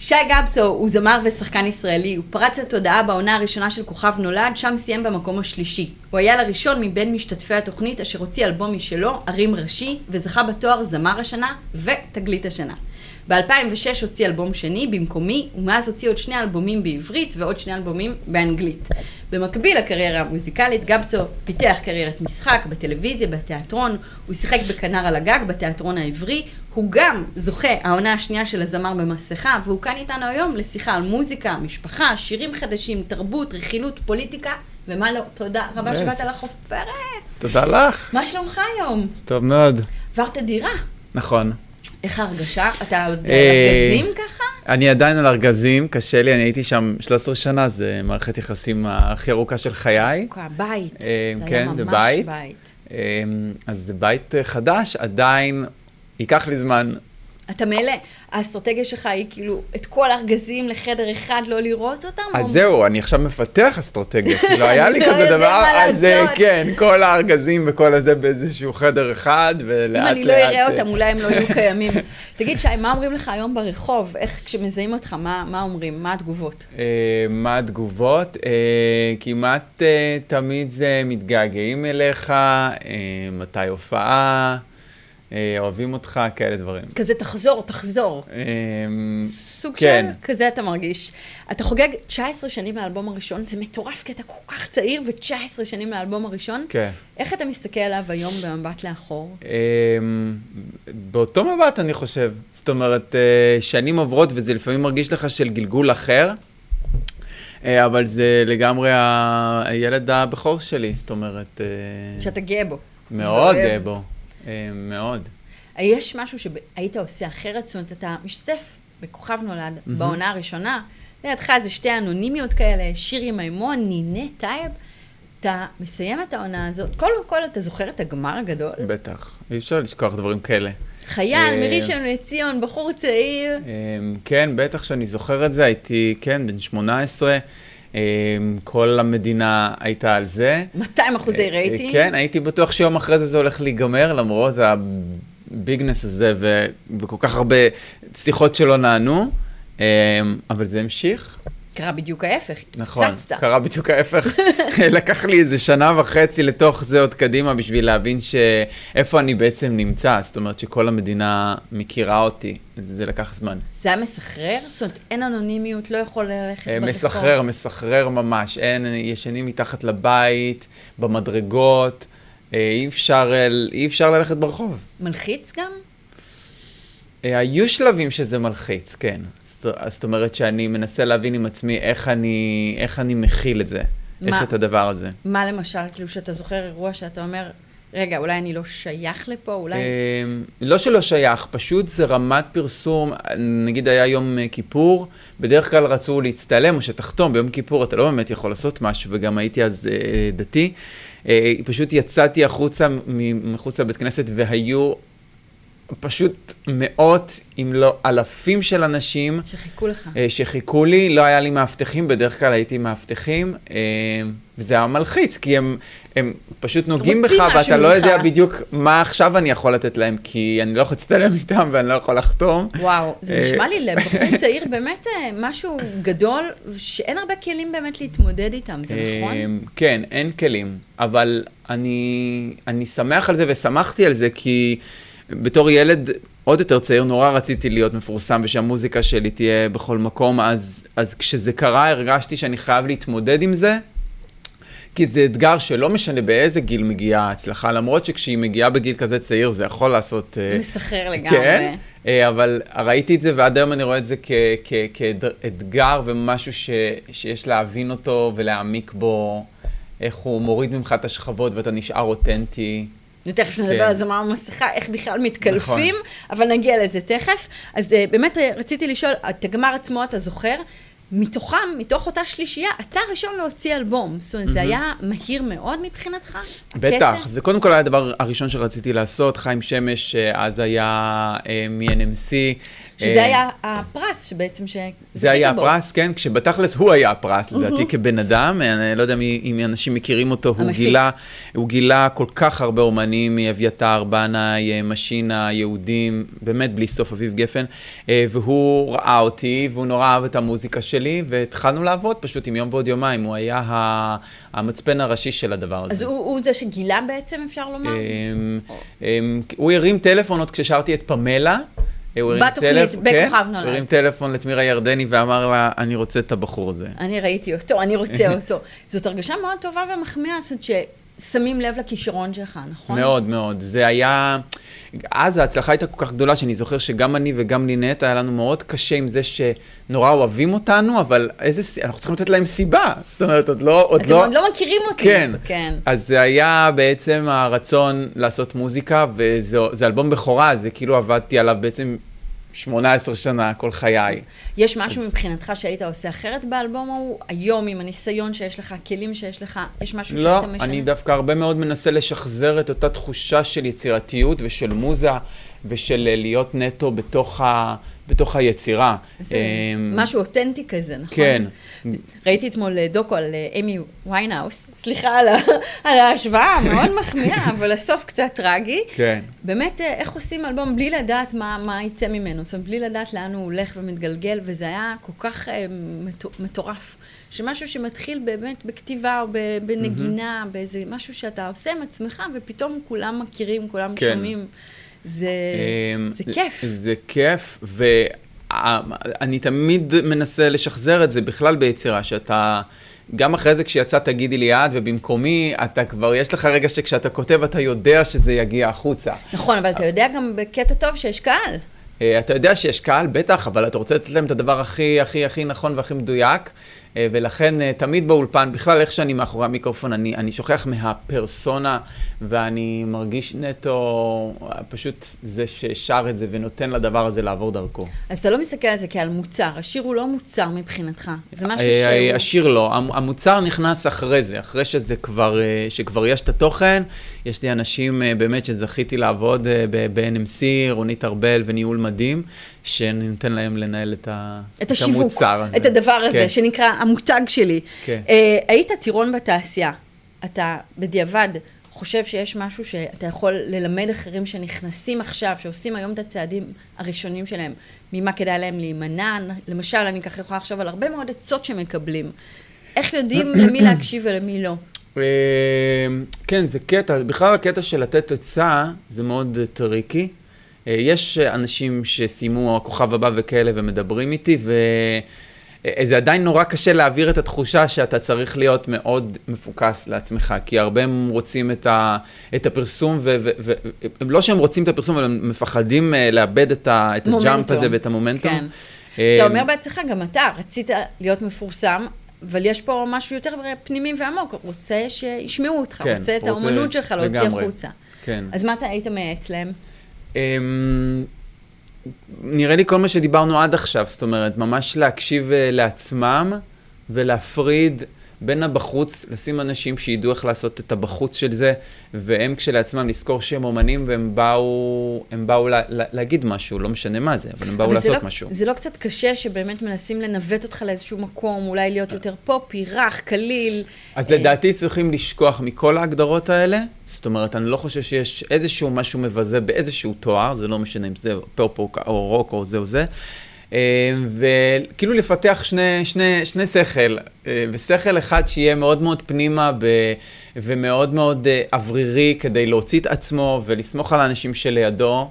שי גבסו הוא זמר ושחקן ישראלי, הוא פרץ לתודעה בעונה הראשונה של כוכב נולד, שם סיים במקום השלישי. הוא היה לראשון מבין משתתפי התוכנית אשר הוציא אלבום משלו, ערים ראשי, וזכה בתואר זמר השנה ותגלית השנה. ב-2006 הוציא אלבום שני, במקומי, ומאז הוציא עוד שני אלבומים בעברית ועוד שני אלבומים באנגלית. במקביל לקריירה המוזיקלית, גבצו פיתח קריירת משחק בטלוויזיה, בתיאטרון, הוא שיחק בכנר על הגג, בתיאטרון העברי, הוא גם זוכה העונה השנייה של הזמר במסכה, והוא כאן איתנו היום לשיחה על מוזיקה, משפחה, שירים חדשים, תרבות, רכילות, פוליטיקה, ומה לא. תודה רבה שבאת לחופרת. תודה לך. מה שלומך היום? טוב מאוד. עברת דירה. נכון. איך ההרגשה? אתה עוד ארגזים ככה? אני עדיין על ארגזים, קשה לי, אני הייתי שם 13 שנה, זה מערכת יחסים הכי ארוכה של חיי. בית. זה היה ממש בית. בית. אז זה בית חדש, עדיין ייקח לי זמן. אתה מאלה, האסטרטגיה שלך היא כאילו את כל הארגזים לחדר אחד, לא לראות אותם? אז או- זהו, אני עכשיו מפתח אסטרטגיה, לא היה לי לא כזה דבר, אז אה. כן, כל הארגזים וכל הזה באיזשהו חדר אחד, ולאט אם לאט... אני לא אראה אה, אותם, אולי הם לא יהיו קיימים. תגיד, שי, מה אומרים לך היום ברחוב? איך כשמזהים אותך, מה מה אומרים? מה התגובות? אה, מה התגובות? כמעט תמיד זה מתגעגעים אליך, מתי הופעה, אוהבים אותך, כאלה דברים. כזה תחזור, תחזור. אה, סוג כן. של, כזה אתה מרגיש. אתה חוגג 19 שנים לאלבום הראשון, זה מטורף כי אתה כל כך צעיר ו-19 שנים לאלבום הראשון. כן. איך אתה מסתכל עליו היום במבט לאחור? אה, באותו מבט, אני חושב. זאת אומרת, אה, שנים עוברות, וזה לפעמים מרגיש לך של גלגול אחר, אה, אבל זה לגמרי הילד הבכור שלי, זאת אומרת, אה, שאתה גאה בו. מאוד. גאה בו, אה, מאוד. יש משהו שהיית עושה אחרת? זאת אומרת, אתה משתתף בכוכב נולד בעונה הראשונה, לידך זה שתי אנונימיות כאלה, שירי מימון, נינט טייב. אתה מסיים את העונה הזאת, קודם כל אתה זוכר את הגמר הגדול? בטח, אי אפשר לשכוח דברים כאלה. חייל אה, מראשון לציון, בחור צעיר. אמ, כן, בטח שאני זוכר את זה, הייתי, כן, בן 18, אמ, כל המדינה הייתה על זה. 200 אחוזי אה, רייטינג. כן, הייתי בטוח שיום אחרי זה זה הולך להיגמר, למרות הביגנס הזה ו- וכל כך הרבה שיחות שלא נענו, אמ, אבל זה המשיך. קרה בדיוק ההפך, נכון, הצצת. קרה בדיוק ההפך. לקח לי איזה שנה וחצי לתוך זה עוד קדימה בשביל להבין שאיפה אני בעצם נמצא. זאת אומרת שכל המדינה מכירה אותי, זה לקח זמן. זה היה מסחרר? זאת אומרת, אין אנונימיות, לא יכול ללכת אה, ברחוב. מסחרר, מסחרר ממש. אין, ישנים מתחת לבית, במדרגות, אה, אי אפשר, אה, אי אפשר ללכת ברחוב. מלחיץ גם? היו שלבים שזה מלחיץ, כן. זאת- זאת אומרת שאני מנסה להבין עם עצמי איך אני, איך אני מכיל את זה, מה? איך את הדבר הזה. מה למשל, כאילו שאתה זוכר אירוע שאתה אומר, רגע, אולי אני לא שייך לפה, אולי... אמ, לא שלא שייך, פשוט זה רמת פרסום, נגיד היה יום אה, כיפור, בדרך כלל רצו להצטלם או שתחתום, ביום כיפור אתה לא באמת יכול לעשות משהו, וגם הייתי אז אה, דתי. אה, פשוט יצאתי החוצה, מחוץ לבית כנסת, והיו פשוט מאות, אם לא אלפים של אנשים. שחיכו לך. אה, שחיכו לי, לא היה לי מאבטחים, בדרך כלל הייתי מאבטחים, אה, וזה היה מלחיץ, כי הם, הם פשוט נוגעים בך, ואתה לא יודע. בדיוק מה עכשיו אני יכול לתת להם, כי אני לא יכול להצטלם איתם ואני לא יכול לחתום. וואו, זה אה, נשמע לי לבחור צעיר באמת משהו גדול, שאין הרבה כלים באמת להתמודד איתם, זה נכון? כן, אין כלים, אבל אני, אני שמח על זה ושמחתי על זה, כי בתור ילד עוד יותר צעיר, נורא רציתי להיות מפורסם ושהמוזיקה שלי תהיה בכל מקום, אז, אז כשזה קרה הרגשתי שאני חייב להתמודד עם זה. כי זה אתגר שלא משנה באיזה גיל מגיעה ההצלחה, למרות שכשהיא מגיעה בגיל כזה צעיר זה יכול לעשות... אה, מסחרר לגמרי. כן, אבל ראיתי את זה ועד היום אני רואה את זה כ- כ- כאתגר ומשהו ש- שיש להבין אותו ולהעמיק בו, איך הוא מוריד ממך את השכבות ואתה נשאר אותנטי. ותכף נדבר כן. על זמר המסכה, איך בכלל מתקלפים, אבל נגיע לזה תכף. אז אה, באמת אה, רציתי לשאול, את הגמר עצמו אתה זוכר? מתוכם, מתוך אותה שלישייה, אתה הראשון להוציא אלבום. זאת אומרת, זה היה מהיר מאוד מבחינתך? בטח, הקצב? זה קודם כל היה הדבר הראשון שרציתי לעשות, חיים שמש, אה, אז היה אה, מ-NMC, שזה היה הפרס שבעצם ש... זה היה הפרס, כן, כשבתכלס הוא היה הפרס, לדעתי כבן אדם, אני לא יודע אם אנשים מכירים אותו, הוא גילה, הוא גילה כל כך הרבה אומנים מאביתר, בנאי, משינה, יהודים, באמת בלי סוף, אביב גפן, והוא ראה אותי, והוא נורא אהב את המוזיקה שלי, והתחלנו לעבוד פשוט עם יום ועוד יומיים, הוא היה המצפן הראשי של הדבר הזה. אז הוא, הוא זה שגילה בעצם, אפשר לומר? הוא הרים טלפון עוד כששרתי את פמלה. בתוכנית, בכוכב כן, נולד. הוא הרים טלפון לתמירה ירדני ואמר לה, אני רוצה את הבחור הזה. אני ראיתי אותו, אני רוצה אותו. זאת הרגשה מאוד טובה ומחמיאה, זאת ששמים לב לכישרון שלך, נכון? מאוד, מאוד. זה היה... אז ההצלחה הייתה כל כך גדולה, שאני זוכר שגם אני וגם לינט, היה לנו מאוד קשה עם זה שנורא אוהבים אותנו, אבל איזה... אנחנו צריכים לתת להם סיבה. זאת אומרת, עוד לא... עוד אתם לא... עוד לא מכירים אותי. כן. כן. אז זה היה בעצם הרצון לעשות מוזיקה, וזה אלבום בכורה, זה כאילו עבדתי עליו בעצם 18 שנה, כל חיי. יש משהו אז... מבחינתך שהיית עושה אחרת באלבום ההוא? היום, עם הניסיון שיש לך, הכלים שיש לך, יש משהו לא, שהיית משנה? לא, אני דווקא הרבה מאוד מנסה לשחזר את אותה תחושה של יצירתיות ושל מוזה, ושל להיות נטו בתוך ה... בתוך היצירה. זה משהו אותנטי כזה, נכון? כן. ראיתי אתמול דוקו על איימי ויינהאוס, סליחה על, על ההשוואה, מאוד מחמיאה, אבל הסוף קצת טרגי. כן. באמת, איך עושים אלבום בלי לדעת מה, מה יצא ממנו, זאת אומרת, בלי לדעת לאן הוא הולך ומתגלגל, וזה היה כל כך מטורף. שמשהו שמתחיל באמת בכתיבה או בנגינה, mm-hmm. באיזה משהו שאתה עושה עם עצמך, ופתאום כולם מכירים, כולם כן. שומעים. זה, זה כיף. זה כיף, ואני תמיד מנסה לשחזר את זה בכלל ביצירה, שאתה... גם אחרי זה כשיצא תגידי לי את ובמקומי, אתה כבר, יש לך רגע שכשאתה כותב אתה יודע שזה יגיע החוצה. נכון, אבל אתה יודע גם בקטע טוב שיש קהל. אתה יודע שיש קהל, בטח, אבל אתה רוצה לתת להם את הדבר הכי, הכי, הכי נכון והכי מדויק. ולכן תמיד באולפן, בכלל איך שאני מאחורי המיקרופון, אני, אני שוכח מהפרסונה ואני מרגיש נטו פשוט זה ששר את זה ונותן לדבר הזה לעבור דרכו. אז אתה לא מסתכל על זה כעל מוצר, השיר הוא לא מוצר מבחינתך, זה משהו שהוא... השיר לא, המוצר נכנס אחרי זה, אחרי שזה כבר, שכבר יש את התוכן, יש לי אנשים באמת שזכיתי לעבוד ב-NMC, רונית ארבל וניהול מדהים. שאני נותן להם לנהל את, ה... את, השיווק, את המוצר. את הדבר הזה, כן. שנקרא המותג שלי. כן. Uh, היית טירון בתעשייה. אתה בדיעבד חושב שיש משהו שאתה יכול ללמד אחרים שנכנסים עכשיו, שעושים היום את הצעדים הראשונים שלהם, ממה כדאי להם להימנע? למשל, אני ככה יכולה לחשוב על הרבה מאוד עצות שמקבלים. איך יודעים למי להקשיב ולמי לא? כן, זה קטע, בכלל הקטע של לתת עצה זה מאוד טריקי. יש אנשים שסיימו הכוכב הבא וכאלה ומדברים איתי, וזה עדיין נורא קשה להעביר את התחושה שאתה צריך להיות מאוד מפוקס לעצמך, כי הרבה הם רוצים את, ה, את הפרסום, ולא שהם רוצים את הפרסום, אבל הם מפחדים לאבד את, ה, את ה jump הזה ואת המומנטום. כן. אתה אומר בעצמך, גם אתה רצית להיות מפורסם. אבל יש פה משהו יותר פנימי ועמוק, רוצה שישמעו אותך, כן, רוצה את האומנות שלך להוציא החוצה. כן. אז מה אתה היית מייעץ להם? נראה לי כל מה שדיברנו עד עכשיו, זאת אומרת, ממש להקשיב לעצמם ולהפריד בין הבחוץ, לשים אנשים שידעו איך לעשות את הבחוץ של זה, והם כשלעצמם לזכור שהם אומנים והם באו, הם באו לה, לה, להגיד משהו, לא משנה מה זה, אבל הם באו אבל לעשות לא, משהו. זה לא קצת קשה שבאמת מנסים לנווט אותך לאיזשהו מקום, אולי להיות יותר פופי, רך, קליל. אז לדעתי צריכים לשכוח מכל ההגדרות האלה, זאת אומרת, אני לא חושב שיש איזשהו משהו מבזה באיזשהו תואר, זה לא משנה אם זה פופ או רוק או זה או זה. וכאילו לפתח שני, שני, שני שכל, ושכל אחד שיהיה מאוד מאוד פנימה ב, ומאוד מאוד אוורירי כדי להוציא את עצמו ולסמוך על האנשים שלידו.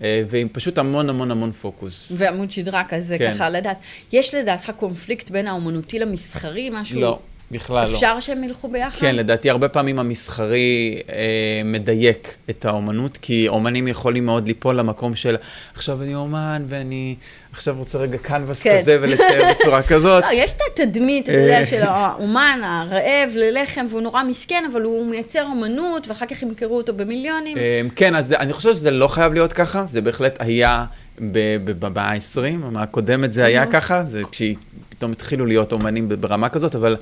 ועם פשוט המון המון המון פוקוס. ועמוד שדרה כזה, כן. ככה לדעת. יש לדעתך קונפליקט בין האומנותי למסחרי, משהו? לא. בכלל לא. אפשר שהם ילכו ביחד? כן, לדעתי הרבה פעמים המסחרי אה, מדייק את האומנות, כי אומנים יכולים מאוד ליפול למקום של עכשיו אני אומן ואני עכשיו רוצה רגע קנבס כן. כזה ולצייר בצורה כזאת. לא, יש את התדמית, אתה יודע, של האומן הרעב ללחם, והוא נורא מסכן, אבל הוא מייצר אומנות, ואחר כך ימכרו אותו במיליונים. אה, כן, אז אני חושב שזה לא חייב להיות ככה, זה בהחלט היה במאה ה-20, המאה הקודמת זה היה ככה, זה כשהיא... פתאום התחילו להיות אומנים ברמה כזאת, אבל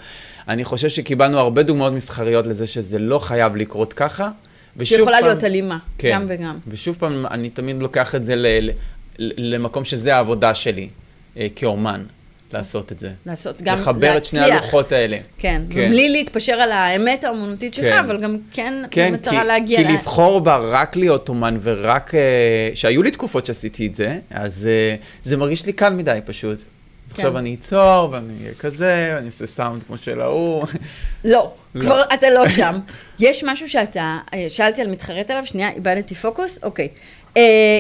אני חושב שקיבלנו הרבה דוגמאות מסחריות לזה שזה לא חייב לקרות ככה. שיכולה להיות אלימה, כן, גם וגם. ושוב פעם, אני תמיד לוקח את זה ל... ל- למקום שזה העבודה שלי אה, כאומן, לעשות את זה. לעשות, גם לחבר את שני להצליח. הלוחות האלה. כן, כן. ובלי להתפשר על האמת האומנותית שלך, כן. אבל גם כן, כן, כי, במטרה להגיע כי ל- לבחור בה רק להיות אומן ורק, אה, שהיו לי תקופות שעשיתי את זה, אז אה, זה מרגיש לי קל מדי פשוט. אז כן. עכשיו אני אצור, ואני אהיה כזה, ואני אעשה סאונד כמו של ההוא. לא, לא. כבר אתה לא שם. יש משהו שאתה, אה, שאלתי על מתחרט עליו, שנייה, איבדתי פוקוס, אוקיי. Uh,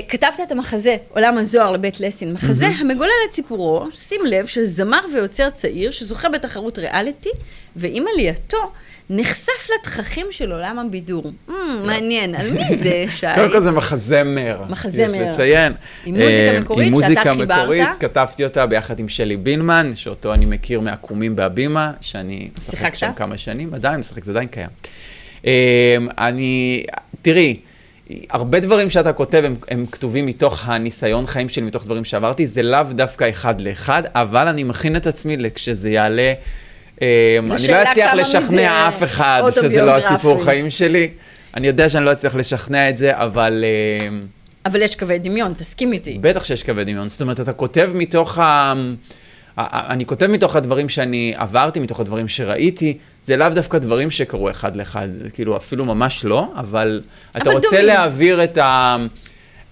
כתבת את המחזה עולם הזוהר לבית לסין, מחזה המגולל את סיפורו, שים לב, של זמר ויוצר צעיר שזוכה בתחרות ריאליטי, ועם עלייתו נחשף לתככים של עולם הבידור. Mm, מעניין, על מי זה, שי? קודם כל זה מחזמר. מחזמר. יש לציין. עם מוזיקה אה, מקורית עם שאתה מוזיקה חיברת? מקורית, כתבתי אותה ביחד עם שלי בינמן, שאותו אני מכיר מהקומים בהבימה, שאני משחק? שם כמה שנים, עדיין משחק, זה עדיין קיים. אה, אני, תראי, הרבה דברים שאתה כותב הם, הם כתובים מתוך הניסיון חיים שלי, מתוך דברים שעברתי, זה לאו דווקא אחד לאחד, אבל אני מכין את עצמי לכשזה יעלה. אה, אני לא אצליח לשכנע אף אחד שזה לא. הסיפור חיים שלי. אני יודע שאני לא אצליח לשכנע את זה, אבל אה, אבל יש קווי דמיון, תסכים איתי. בטח שיש קווי דמיון. זאת אומרת, אתה כותב מתוך. ה- אני כותב מתוך הדברים שאני עברתי, מתוך הדברים שראיתי, זה לאו דווקא דברים שקרו אחד לאחד, כאילו אפילו ממש לא, אבל אתה אבל רוצה דומים. להעביר את, ה,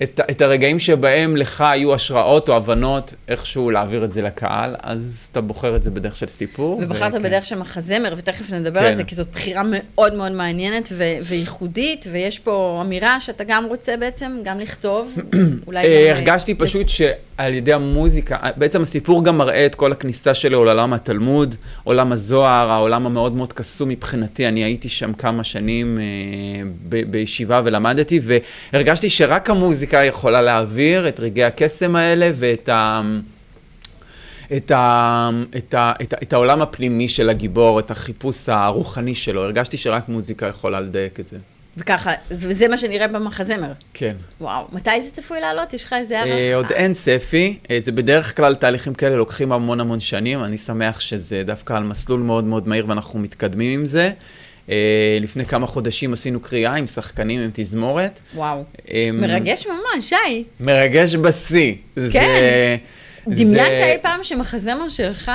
את, את הרגעים שבהם לך היו השראות או הבנות, איכשהו להעביר את זה לקהל, אז אתה בוחר את זה בדרך של סיפור. ובחרת וכן. בדרך של מחזמר, ותכף נדבר כן. על זה, כי זאת בחירה מאוד מאוד מעניינת ו- וייחודית, ויש פה אמירה שאתה גם רוצה בעצם גם לכתוב, אולי גם... אה, אה, הרגשתי פשוט שעל ידי המוזיקה, בעצם הסיפור גם מראה את כל הכניסה שלי לעולם התלמוד, עולם הזוהר, העולם המאוד מאוד קסום מבחינתי. אני הייתי שם כמה שנים אה, ב- בישיבה ולמדתי, והרגשתי שרק המוזיקה יכולה להעביר את רגעי הקסם האלה ואת ה... את, ה, את, ה, את, ה, את העולם הפנימי של הגיבור, את החיפוש הרוחני שלו. הרגשתי שרק מוזיקה יכולה לדייק את זה. וככה, וזה מה שנראה במחזמר. כן. וואו, מתי זה צפוי לעלות? יש לך איזה הערכה? אה, עוד אין צפי, אה, זה בדרך כלל תהליכים כאלה לוקחים המון המון שנים, אני שמח שזה דווקא על מסלול מאוד מאוד מהיר ואנחנו מתקדמים עם זה. אה, לפני כמה חודשים עשינו קריאה עם שחקנים, עם תזמורת. וואו. אה, מרגש ממש, שי. מרגש בשיא. זה- כן. זה- דמיינת אי פעם שמחזמר שלך...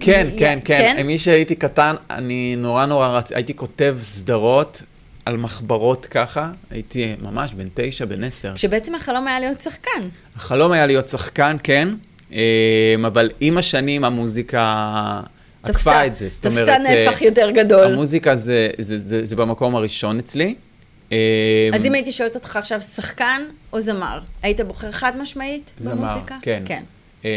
כן, י- כן, כן. מי שהייתי קטן, אני נורא נורא רצ... הייתי כותב סדרות על מחברות ככה, הייתי ממש בן תשע, בן עשר. כשבעצם החלום היה להיות שחקן. החלום היה להיות שחקן, כן, אה, אבל עם השנים המוזיקה עקפה את זה. זאת אומרת, תפסה נהפך אה, יותר גדול. המוזיקה זה, זה, זה, זה במקום הראשון אצלי. אה, אז אם הייתי שואלת אותך עכשיו, שחקן או זמר, היית בוחר חד משמעית זמר, במוזיקה? כן. כן. אה,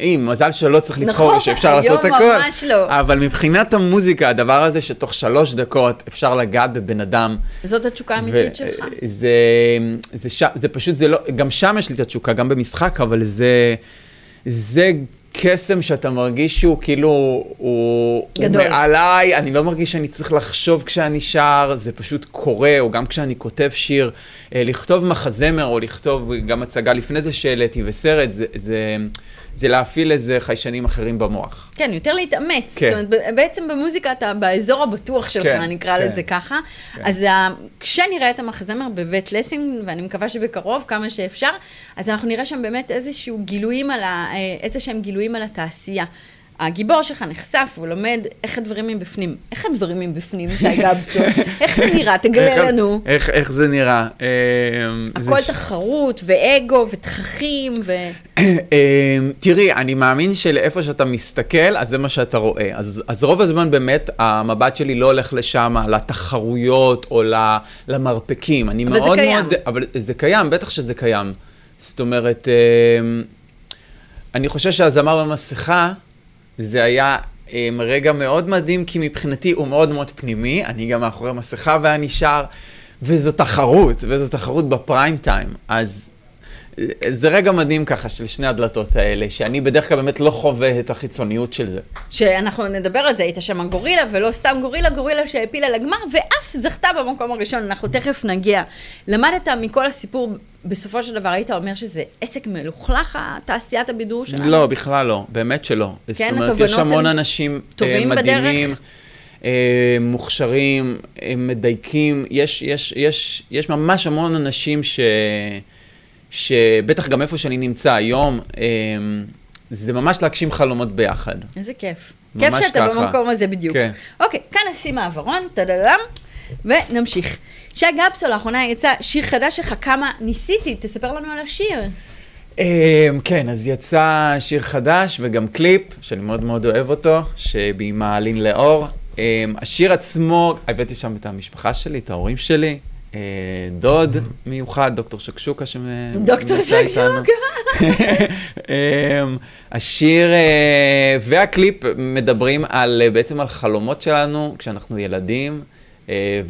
אם, מזל שלא צריך לבחור, נכון, שאפשר היום לעשות הכל. ממש לא. אבל מבחינת המוזיקה, הדבר הזה שתוך שלוש דקות אפשר לגעת בבן אדם. זאת התשוקה האמיתית שלך. זה, זה, ש, זה פשוט, זה לא, גם שם יש לי את התשוקה, גם במשחק, אבל זה, זה קסם שאתה מרגיש שהוא כאילו, הוא, הוא גדול. מעליי, אני לא מרגיש שאני צריך לחשוב כשאני שר, זה פשוט קורה, או גם כשאני כותב שיר, אה, לכתוב מחזמר, או לכתוב גם הצגה לפני זה שהעליתי, וסרט, זה, זה, זה להפעיל איזה חיישנים אחרים במוח. כן, יותר להתאמץ. כן. זאת אומרת, בעצם במוזיקה אתה באזור הבטוח שלך, כן, נקרא כן. לזה ככה. כן. אז ה- כשנראה את המחזמר בבית לסינג, ואני מקווה שבקרוב, כמה שאפשר, אז אנחנו נראה שם באמת איזשהו גילויים על ה... אה, איזה שהם גילויים על התעשייה. הגיבור שלך נחשף, הוא לומד איך הדברים מבפנים. איך הדברים מבפנים, שי גבסו? איך זה נראה? תגלה איך- לנו. איך, איך זה נראה? אה, זה הכל ש- תחרות, ואגו, ותככים, ו... אמ, תראי, אני מאמין שלאיפה שאתה מסתכל, אז זה מה שאתה רואה. אז, אז רוב הזמן באמת המבט שלי לא הולך לשם, לתחרויות או למרפקים. אני אבל זה מאוד קיים. מאוד... אבל זה קיים, בטח שזה קיים. זאת אומרת, אמ, אני חושב שהזמר במסכה, זה היה אמ, רגע מאוד מדהים, כי מבחינתי הוא מאוד מאוד פנימי, אני גם מאחורי מסכה ואני שר, וזו תחרות, וזו תחרות בפריים טיים. אז זה רגע מדהים ככה של שני הדלתות האלה, שאני בדרך כלל באמת לא חווה את החיצוניות של זה. שאנחנו נדבר על זה, היית שם גורילה, ולא סתם גורילה, גורילה שהעפילה לגמר, ואף זכתה במקום הראשון, אנחנו תכף נגיע. למדת מכל הסיפור, בסופו של דבר היית אומר שזה עסק מלוכלך, תעשיית הבידור שלנו? לא, בכלל לא, באמת שלא. זאת אומרת, יש התובנות המון הן אנשים אה, טובים מדהימים. בדרך? אה, מוכשרים, אה, מדייקים, יש, יש, יש, יש ממש המון אנשים ש... שבטח גם איפה שאני נמצא היום, אה, זה ממש להגשים חלומות ביחד. איזה כיף. כיף שאתה ככה. במקום הזה בדיוק. כן. אוקיי, כאן נשים מעברון, טדדם, ונמשיך. שי גפסו, לאחרונה יצא שיר חדש שלך, כמה ניסיתי, תספר לנו על השיר. אה, כן, אז יצא שיר חדש וגם קליפ, שאני מאוד מאוד אוהב אותו, שביימה אלין לאור. אה, השיר עצמו, הבאתי שם את המשפחה שלי, את ההורים שלי. אה, דוד מיוחד, דוקטור שקשוקה שנמצא דוקטור. שקשוקה. אמ, השיר אה, והקליפ מדברים על, אה, בעצם על חלומות שלנו כשאנחנו ילדים.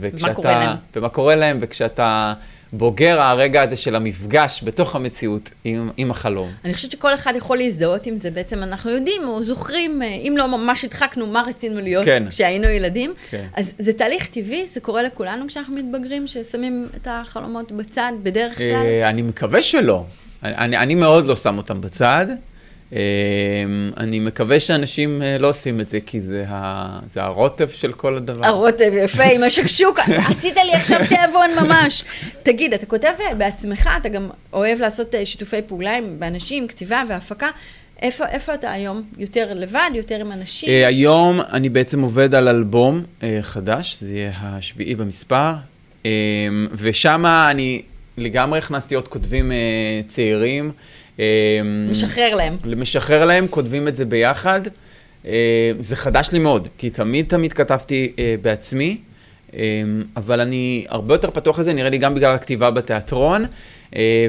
וכשאתה, קורה להם. ומה קורה להם, וכשאתה בוגר, הרגע הזה של המפגש בתוך המציאות עם, עם החלום. אני חושבת שכל אחד יכול להזדהות עם זה, בעצם אנחנו יודעים או זוכרים, אה, אם לא ממש הדחקנו, מה רצינו להיות כן. כשהיינו ילדים. כן. אז זה תהליך טבעי, זה קורה לכולנו כשאנחנו מתבגרים, ששמים את החלומות בצד, בדרך כלל. אה, אני מקווה שלא. אני, אני מאוד לא שם אותם בצד. אה, אני מקווה שאנשים אה, לא עושים את זה, כי זה, ה, זה הרוטב של כל הדבר. הרוטב יפה עם השקשוקה, עשית לי עכשיו תיאבון ממש. תגיד, אתה כותב אה, בעצמך, אתה גם אוהב לעשות אה, שיתופי פעולה עם באנשים, כתיבה והפקה. איפה, איפה אתה היום? יותר לבד, יותר עם אנשים? היום אני בעצם עובד על אלבום חדש, זה יהיה השביעי במספר, אה, ושם אני לגמרי הכנסתי עוד כותבים צעירים. אה, משחרר להם. משחרר להם, כותבים את זה ביחד. אה, זה חדש לי מאוד, כי תמיד תמיד כתבתי אה, בעצמי, אה, אבל אני הרבה יותר פתוח לזה, נראה לי גם בגלל הכתיבה בתיאטרון,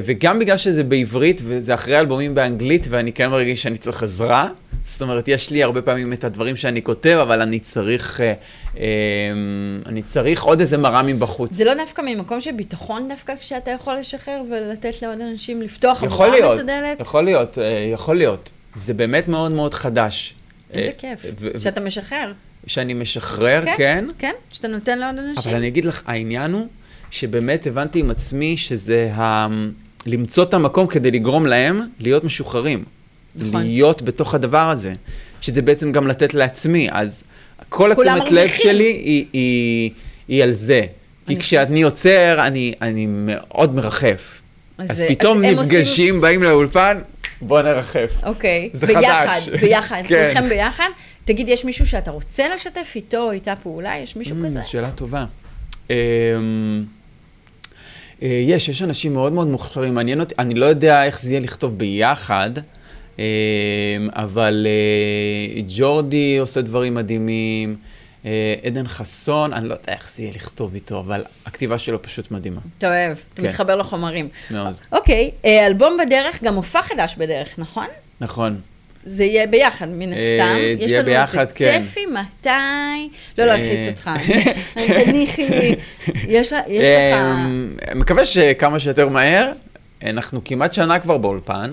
וגם בגלל שזה בעברית, וזה אחרי אלבומים באנגלית, ואני כן מרגיש שאני צריך עזרה. זאת אומרת, יש לי הרבה פעמים את הדברים שאני כותב, אבל אני צריך, אה, אה, אני צריך עוד איזה מראה מבחוץ. זה לא דווקא ממקום של ביטחון דווקא כשאתה יכול לשחרר ולתת לעוד אנשים לפתוח עבורם את הדלת? יכול להיות, אה, יכול להיות. זה באמת מאוד מאוד חדש. איזה אה, כיף, שאתה משחרר. שאני משחרר, כן. כן, שאתה נותן לעוד אנשים. אבל אני אגיד לך, העניין הוא שבאמת הבנתי עם עצמי שזה ה... למצוא את המקום כדי לגרום להם להיות משוחררים. נכון. להיות בתוך הדבר הזה. שזה בעצם גם לתת לעצמי. אז כל התשומת לב. שלי היא, היא, היא על זה. כי אני כשאני יוצר, אני, אני מאוד מרחף. אז- אז, אז פתאום עושים- נפגשים, באים לאולפן, בוא נרחף. אוקיי, זה ביחד, חדש. ביחד, כן. כולכם ביחד. תגיד, יש מישהו שאתה רוצה לשתף איתו או איתה פעולה? יש מישהו כזה? Mm, זו שאלה טובה. אמ, אה, יש, יש אנשים מאוד מאוד מוכשרים, מעניין אותי, אני לא יודע איך זה יהיה לכתוב ביחד, אמ, אבל אה, ג'ורדי עושה דברים מדהימים, אה, עדן חסון, אני לא יודע איך זה יהיה לכתוב איתו, אבל הכתיבה שלו פשוט מדהימה, אתה אוהב, אתה כן. מתחבר לחומרים. מאוד. אוקיי, אה, אלבום בדרך, גם מופע חדש בדרך, נכון? נכון. זה יהיה ביחד, מן אה, הסתם. זה יש יהיה לנו ביחד, איזה כן. צפי, מתי? לא להלחיץ אה, אותך. תניחי. יש יש לך... אמ, מקווה שכמה שיותר מהר, אנחנו כמעט שנה כבר באולפן,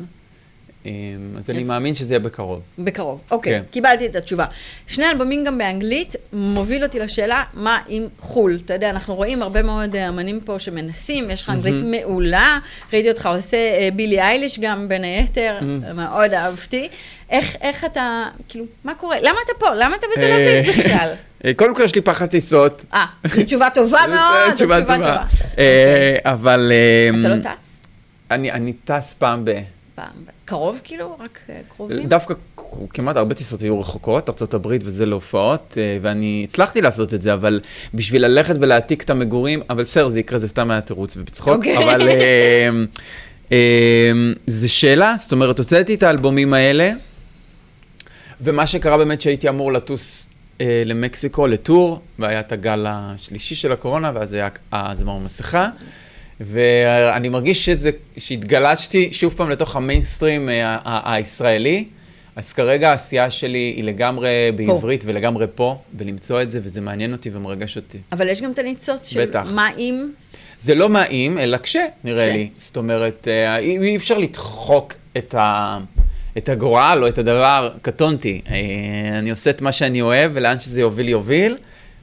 אז אני מאמין שזה יהיה בקרוב. בקרוב. אוקיי, כן. קיבלתי את התשובה. שני אלבומים גם באנגלית, מוביל אותי לשאלה, מה עם חו"ל? אתה יודע, אנחנו רואים הרבה מאוד אה, אמנים פה שמנסים, יש לך אנגלית מעולה, ראיתי אותך עושה אה, בילי אייליש גם, בין היתר, מאוד אהבתי. איך, איך אתה, כאילו, מה קורה? למה אתה פה? למה אתה בתל אביב בכלל? אה, קודם כל יש לי פחד טיסות. אה, זו תשובה טובה מאוד, זו תשובה טובה. אה, אבל. אתה אה, לא טס? אני אני טס פעם ב... פעם, קרוב כאילו? רק אה, קרובים? דווקא כמעט הרבה טיסות היו רחוקות, ארה"ב וזה להופעות, אה, ואני הצלחתי לעשות את זה, אבל בשביל ללכת ולהעתיק את המגורים, אבל בסדר, זה יקרה, זה סתם היה תירוץ ובצחוק, אוקיי. אבל אה, זו שאלה, זאת אומרת, הוצאתי את האלבומים האלה, ומה שקרה באמת שהייתי אמור לטוס אה, למקסיקו לטור, והיה את הגל השלישי של הקורונה, ואז היה הזמר מסכה. ואני מרגיש שזה, שהתגלשתי שוב פעם לתוך המיינסטרים אה, הישראלי, אז כרגע העשייה שלי היא לגמרי בעברית ולגמרי פה, ולמצוא את זה, וזה מעניין אותי ומרגש אותי. אבל יש גם את הניצוץ של בטח. מה אם... זה לא מה אם, אלא כש, נראה כש. לי. זאת אומרת, אה, אי אי אפשר לדחוק את, ה, את הגורל או את הדבר, קטונתי. אה, אני עושה את מה שאני אוהב, ולאן שזה יוביל, יוביל.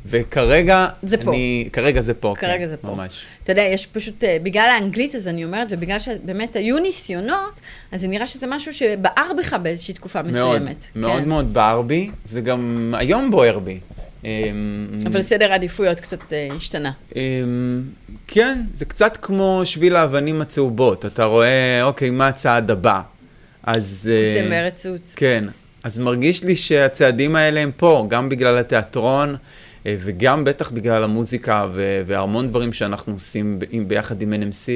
וכרגע, זה פה. אני, כרגע זה פה. כרגע כן, זה פה. ממש. אתה יודע, יש פשוט, אה, בגלל האנגלית, אז אני אומרת, ובגלל שבאמת היו ניסיונות, אז זה נראה שזה משהו שבער בך באיזושהי תקופה מאוד, מסוימת. מאוד כן. מאוד בער בי, זה גם היום בוער בי. אמ, אבל סדר העדיפויות קצת אה, השתנה. אמ, כן, זה קצת כמו שביל האבנים הצהובות. אתה רואה, אוקיי, מה הצעד הבא? אז... אה, זה מרצוץ. כן, אז מרגיש לי שהצעדים האלה הם פה, גם בגלל התיאטרון אה, וגם בטח בגלל המוזיקה ו- והמון דברים שאנחנו עושים ב- ביחד עם NMC.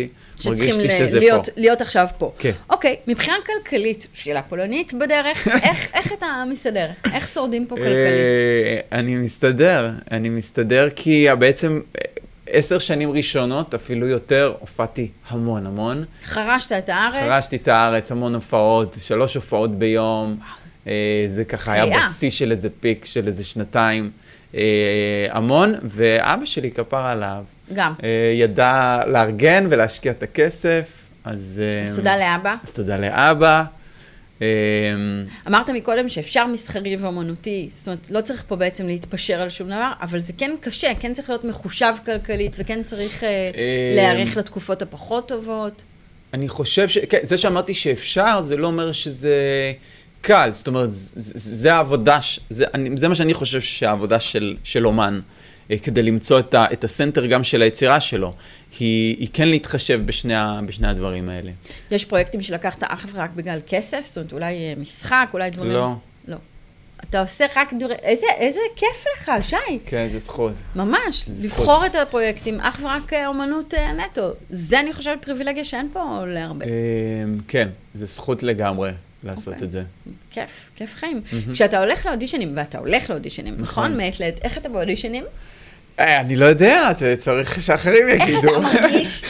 מרגיש לי שזה להיות, פה. להיות עכשיו פה. כן. אוקיי, מבחינה כלכלית, שאלה פולנית בדרך, איך, איך אתה מסתדר? איך שורדים פה כלכלית? אה, אני מסתדר, אני מסתדר כי בעצם אה, עשר שנים ראשונות, אפילו יותר, הופעתי המון המון. חרשת את הארץ? חרשתי את הארץ, המון הופעות, שלוש הופעות ביום. אה, זה ככה היה. בשיא של איזה פיק של איזה שנתיים. אה, המון, ואבא שלי, כפר עליו, גם. אה, ידע לארגן ולהשקיע את הכסף, אז... אה, אז תודה לאבא. אז תודה לאבא. אה, אמרת מקודם שאפשר מסחרי ואומנותי, זאת אומרת, לא צריך פה בעצם להתפשר על שום דבר, אבל זה כן קשה, כן צריך להיות מחושב כלכלית, וכן צריך אה, אה, להיערך לתקופות הפחות טובות. אני חושב ש... כן, זה שאמרתי שאפשר, זה לא אומר שזה קל. זאת אומרת, זה, זה העבודה. זה, אני, זה מה שאני חושב שהעבודה של, של אומן, אה, כדי למצוא את, ה, את הסנטר גם של היצירה שלו, היא, היא כן להתחשב בשני, ה, בשני הדברים האלה. יש פרויקטים שלקחת אך ורק בגלל כסף? זאת אומרת, אולי אה, משחק, אולי דברים... לא. לא. אתה עושה רק דברים... איזה, איזה כיף לך, שי. כן, זה זכות. ממש, זה לבחור את הפרויקטים אך ורק אה, אומנות נטו. זה, אני חושבת, פריבילגיה שאין פה להרבה. כן, זה זכות לגמרי לעשות אוקיי. את זה. כיף, כיף חיים. כשאתה הולך לאודישנים, ואתה הולך לאודישנים, נכון? נכון. מעת לעת, איך אתה באודישנים? אה, אני לא יודע, זה צריך שאחרים איך יגידו. אתה מרגיש?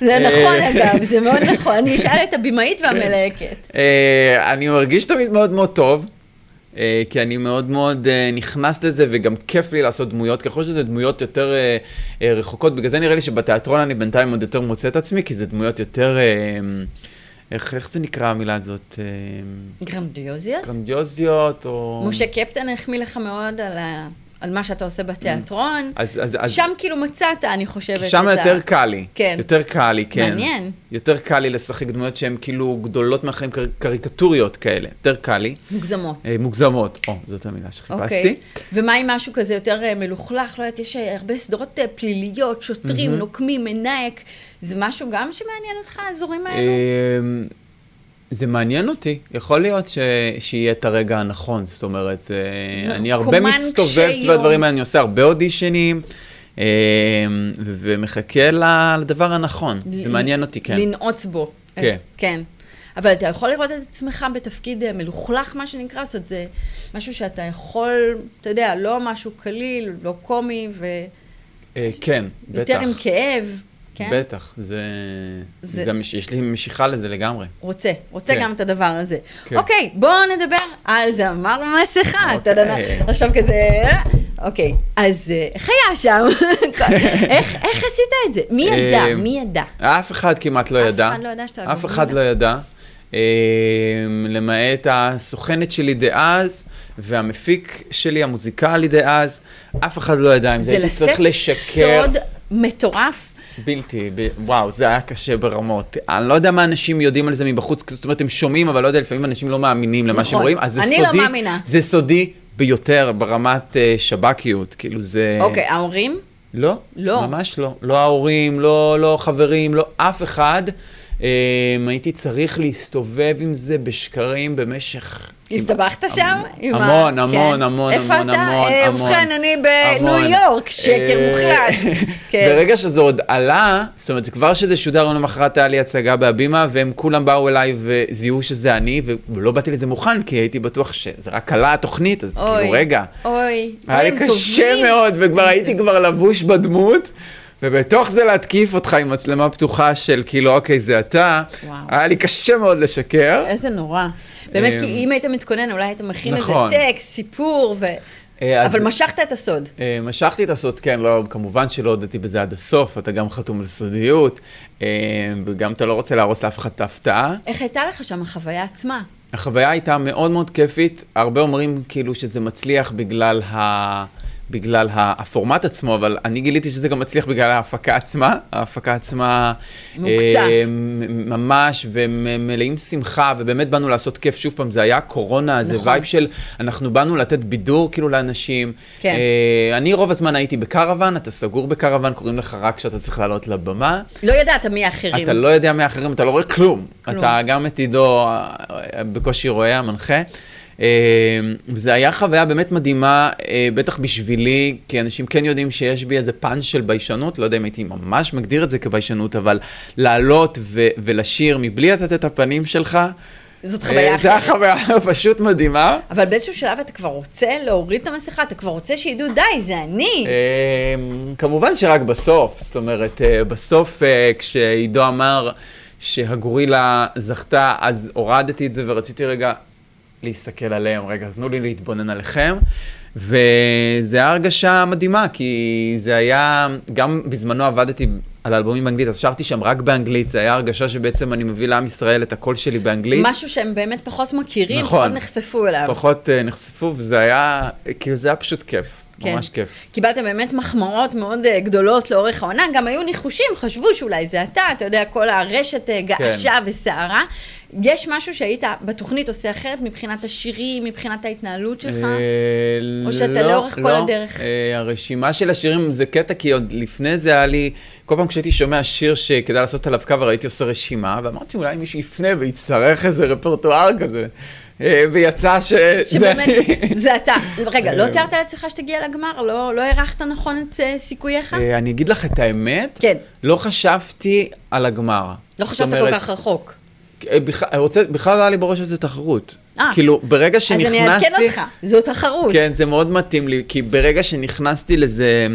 זה נכון, אגב, זה מאוד נכון. אני אשאל את הבמאית והמלהקת. אה, אני מרגיש תמיד מאוד מאוד טוב, אה, כי אני מאוד מאוד אה, נכנס לזה, וגם כיף לי לעשות דמויות, ככל שזה דמויות יותר אה, אה, רחוקות, בגלל זה נראה לי שבתיאטרון אני בינתיים עוד יותר מוצא את עצמי, כי זה דמויות יותר, אה, איך, איך זה נקרא המילה הזאת? אה, גרנדיוזיות? גרנדיוזיות, או... משה קפטן החמיא לך מאוד על ה- על מה שאתה עושה בתיאטרון. אז, אז, אז, שם כאילו מצאת, אני חושבת, שם את ה- יותר קל לי. כן. יותר קל לי, כן. מעניין. יותר קל לי לשחק דמויות שהן כאילו גדולות מהחיים, קר- קריקטוריות כאלה. יותר קל לי. מוגזמות. אה, מוגזמות, או, זאת המילה שחיפשתי. אוקיי. ומה עם משהו כזה יותר אה, מלוכלך? לא יודעת, יש אה, הרבה סדרות פליליות, שוטרים, נוקמים, מנאייק. זה משהו גם שמעניין אותך, האזורים האלו? אמ, זה מעניין אותי, יכול להיות ש... שיהיה את הרגע הנכון, זאת אומרת, אה, אני הרבה מסתובב סביב. הדברים האלה, אני עושה הרבה אודישנים, אמ, ו- ומחכה לדבר הנכון, זה מעניין אותי, כן. לנעוץ בו. כן. כן. אבל אתה יכול לראות את עצמך בתפקיד אה, מלוכלך, מה שנקרא, זאת אומרת, זה משהו שאתה יכול, אתה יודע, לא משהו קליל, לא קומי, אה, כן, בטח. ויותר עם כאב, כן? בטח, זה... זה- זה... מש- יש לי משיכה לזה לגמרי. רוצה, רוצה כן. גם את הדבר הזה. כן. אוקיי, בואו נדבר על זמר מסכה. אוקיי. עכשיו כזה, אה, אוקיי, אז אה, איך היה שם? איך איך עשית את זה? מי ידע? אה, מי ידע? אף אחד כמעט לא אף ידע. אחד לא ידע שאתה אף. אחד לא ידע. למעט הסוכנת שלי דאז, והמפיק שלי, המוזיקלי דאז, אף אחד לא ידע אם זה זה הייתי צריך לשאת לשקר. סוד מטורף. בלתי, ב... וואו, זה היה קשה ברמות. אני לא יודע מה אנשים יודעים על זה מבחוץ, זאת אומרת, הם שומעים, אבל לא יודע, לפעמים אנשים לא מאמינים למה שהם נכון. רואים, אז זה אני לא סודי, מאמינה. זה סודי ביותר ברמת uh, שב"כיות, כאילו זה... אוקיי, ההורים? לא, לא. ממש לא. לא ההורים, לא, לא חברים, לא אף אחד. Um, הייתי צריך להסתובב עם זה בשקרים במשך... הסתבכת שם? עם ה- המון, המון, כן. המון, איפה המון, אתה? המון, אה, המון. ובכן, אני בניו המון. יורק, שקר אה, מוחלט. כן. ברגע שזה עוד עלה, זאת אומרת, כבר שזה שודר, יום למחרת היה לי הצגה בהבימה, והם כולם באו אליי וזיהו שזה אני, ולא באתי לזה מוכן, כי הייתי בטוח שזה רק עלה התוכנית, אז כאילו, רגע. אוי, היה לי קשה. מאוד, וכבר הייתי כבר לבוש בדמות, ובתוך זה להתקיף אותך עם מצלמה פתוחה של כאילו, אוקיי, זה אתה, וואו. היה לי קשה מאוד לשקר. איזה נורא. באמת, אמ, כי אם היית מתכונן, אולי היית מכין איזה נכון. טקסט, סיפור, ו... אה, אז- אבל משכת את הסוד. אה, משכתי את הסוד, כן, לא, כמובן שלא הודיתי בזה עד הסוף, אתה גם חתום על סודיות, אה, וגם אתה לא רוצה להרוס לאף אחד את ההפתעה. איך הייתה לך שם החוויה עצמה? החוויה הייתה מאוד מאוד כיפית, הרבה אומרים כאילו שזה מצליח בגלל בגלל הפורמט עצמו, אבל אני גיליתי שזה גם מצליח בגלל ההפקה עצמה. ההפקה עצמה... מוקצת. אה, ממש, ומלאים שמחה, ובאמת באנו לעשות כיף. שוב פעם, זה היה קורונה, זה נכון. vibe של אנחנו באנו לתת בידור כאילו לאנשים. כן. אה, אני רוב הזמן הייתי בקרוון, אתה סגור בקרוון, קוראים לך רק כשאתה צריך לעלות לבמה. לא ידעת מי האחרים. אתה לא יודע מי האחרים, אתה לא רואה כלום. כלום. אתה גם את עידו אה, בקושי רואה, המנחה. אה, זה היה חוויה באמת מדהימה, אה, בטח בשבילי, כי אנשים כן יודעים שיש בי איזה פאנץ' של ביישנות, לא יודע אם הייתי ממש מגדיר את זה כביישנות, אבל לעלות ו- ולשיר מבלי לתת את הפנים שלך, זאת אה, חוויה אחרת. חוויה פשוט מדהימה. אבל באיזשהו שלב אתה כבר רוצה להוריד את המסכה, אתה כבר רוצה שידעו, די, זה אני. אה, כמובן שרק בסוף, זאת אומרת, אה, בסוף כשעידו אמר שהגורילה זכתה, אז הורדתי את זה ורציתי רגע להסתכל עליהם, רגע, תנו לי להתבונן עליכם. וזו הייתה הרגשה מדהימה, כי זה היה, גם בזמנו עבדתי על אלבומים באנגלית, אז שרתי שם רק באנגלית, זה היה הרגשה שבעצם אני מביא לעם ישראל את הקול שלי באנגלית. משהו שהם באמת פחות מכירים, נכון. פחות נחשפו אליו. פחות אה, נחשפו, וזה היה, כאילו זה היה פשוט כיף, כן. ממש כיף. קיבלתם באמת מחמאות מאוד אה, גדולות לאורך העונה, גם היו ניחושים, חשבו שאולי זה אתה, אתה יודע, כל הרשת אה, געשה וסערה. יש משהו שהיית בתוכנית עושה אחרת מבחינת השירים, מבחינת ההתנהלות שלך? אה, או שאתה לאורך כל הדרך? אה, הרשימה של השירים זה קטע, כי עוד לפני זה היה לי, כל פעם כשהייתי שומע שיר שכדאי לעשות עליו קאבר, הייתי עושה רשימה, ואמרתי אולי מישהו יפנה ויצטרך איזה רפרטואר כזה. אה, ויצא ש... שבאמת, זה- אתה. רגע, לא אה. תיארת לעצמך שתגיע לגמר? לא לא הערכת נכון את אה, סיכוייך? אני אגיד לך את האמת, כן. לא חשבתי על הגמר. לא חשבת כל כך רחוק. בכלל- לא היה לי בראש איזה תחרות. כאילו, ברגע אז שנכנסתי... אני אעדכן אותך, זו תחרות. כן, זה מאוד מתאים לי, כי ברגע שנכנסתי לזה,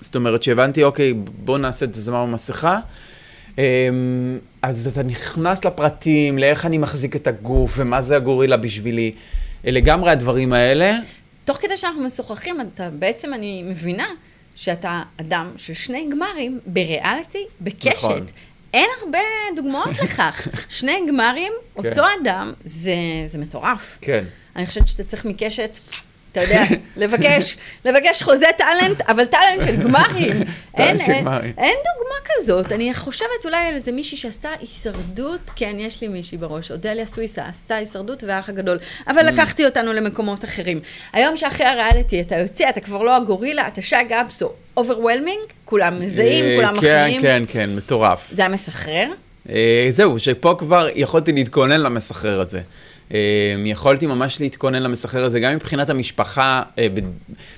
זאת אומרת שהבנתי, אוקיי, בוא נעשה את זה זמן במסכה, אמ, אז אתה נכנס לפרטים, לאיך אני מחזיק את הגוף, ומה זה הגורילה בשבילי. לגמרי הדברים האלה. תוך כדי שאנחנו משוחחים, אתה בעצם, אני מבינה שאתה אדם של שני גמרים בריאליטי, בקשת. נכון. אין הרבה דוגמאות לכך. שני גמרים, כן. אותו אדם, זה, זה מטורף. כן. אני חושבת שאתה צריך מקשת, אתה יודע, לבקש, לבקש חוזה טאלנט, אבל טאלנט של גמרים. אין, של אין. אין דוגמה כזאת. אני חושבת אולי על איזה מישהי שעשתה הישרדות, כן, יש לי מישהי בראש, אודליה סוויסה עשתה הישרדות והאח הגדול, אבל Mm. לקחתי אותנו למקומות אחרים. היום שאחרי הריאליטי אתה יוצא, אתה כבר לא הגורילה, אתה שי גבסו, overwhelming, כולם מזהים, אה, כולם כן, מכירים. כן, כן, מטורף. זה היה מסחרר? אה, זהו, שפה כבר יכולתי להתכונן למסחרר הזה. אה, יכולתי ממש להתכונן למסחרר הזה, גם מבחינת המשפחה, אה,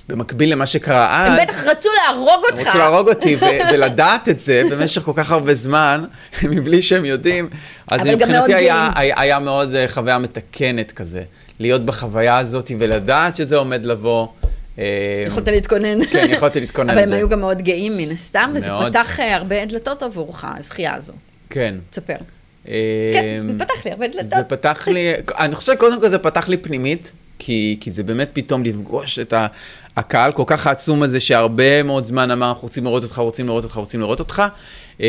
במקביל למה שקרה אז. הם בטח רצו להרוג אותך. רצו להרוג אותי, ולדעת את זה במשך כל כך הרבה זמן, מבלי שהם יודעים. אז מבחינתי היה. היה, היה מאוד אה, חוויה מתקנת כזה, להיות בחוויה הזאת ולדעת שזה עומד לבוא. אה, יכולת להתכונן. כן, יכולתי להתכונן אבל הם לזה. היו גם מאוד גאים מן הסתם, וזה. פתח אה, הרבה דלתות עבורך, הזכייה הזו. כן. תספר. כן, זה פתח לי הרבה דלתות. זה פתח לי, אני חושב שקודם כל זה פתח לי פנימית, כי, כי זה באמת פתאום לפגוש את ה, הקהל כל כך העצום הזה, שהרבה מאוד זמן אמר, אנחנו רוצים לראות אותך, רוצים לראות אותך, רוצים לראות אותך. אה,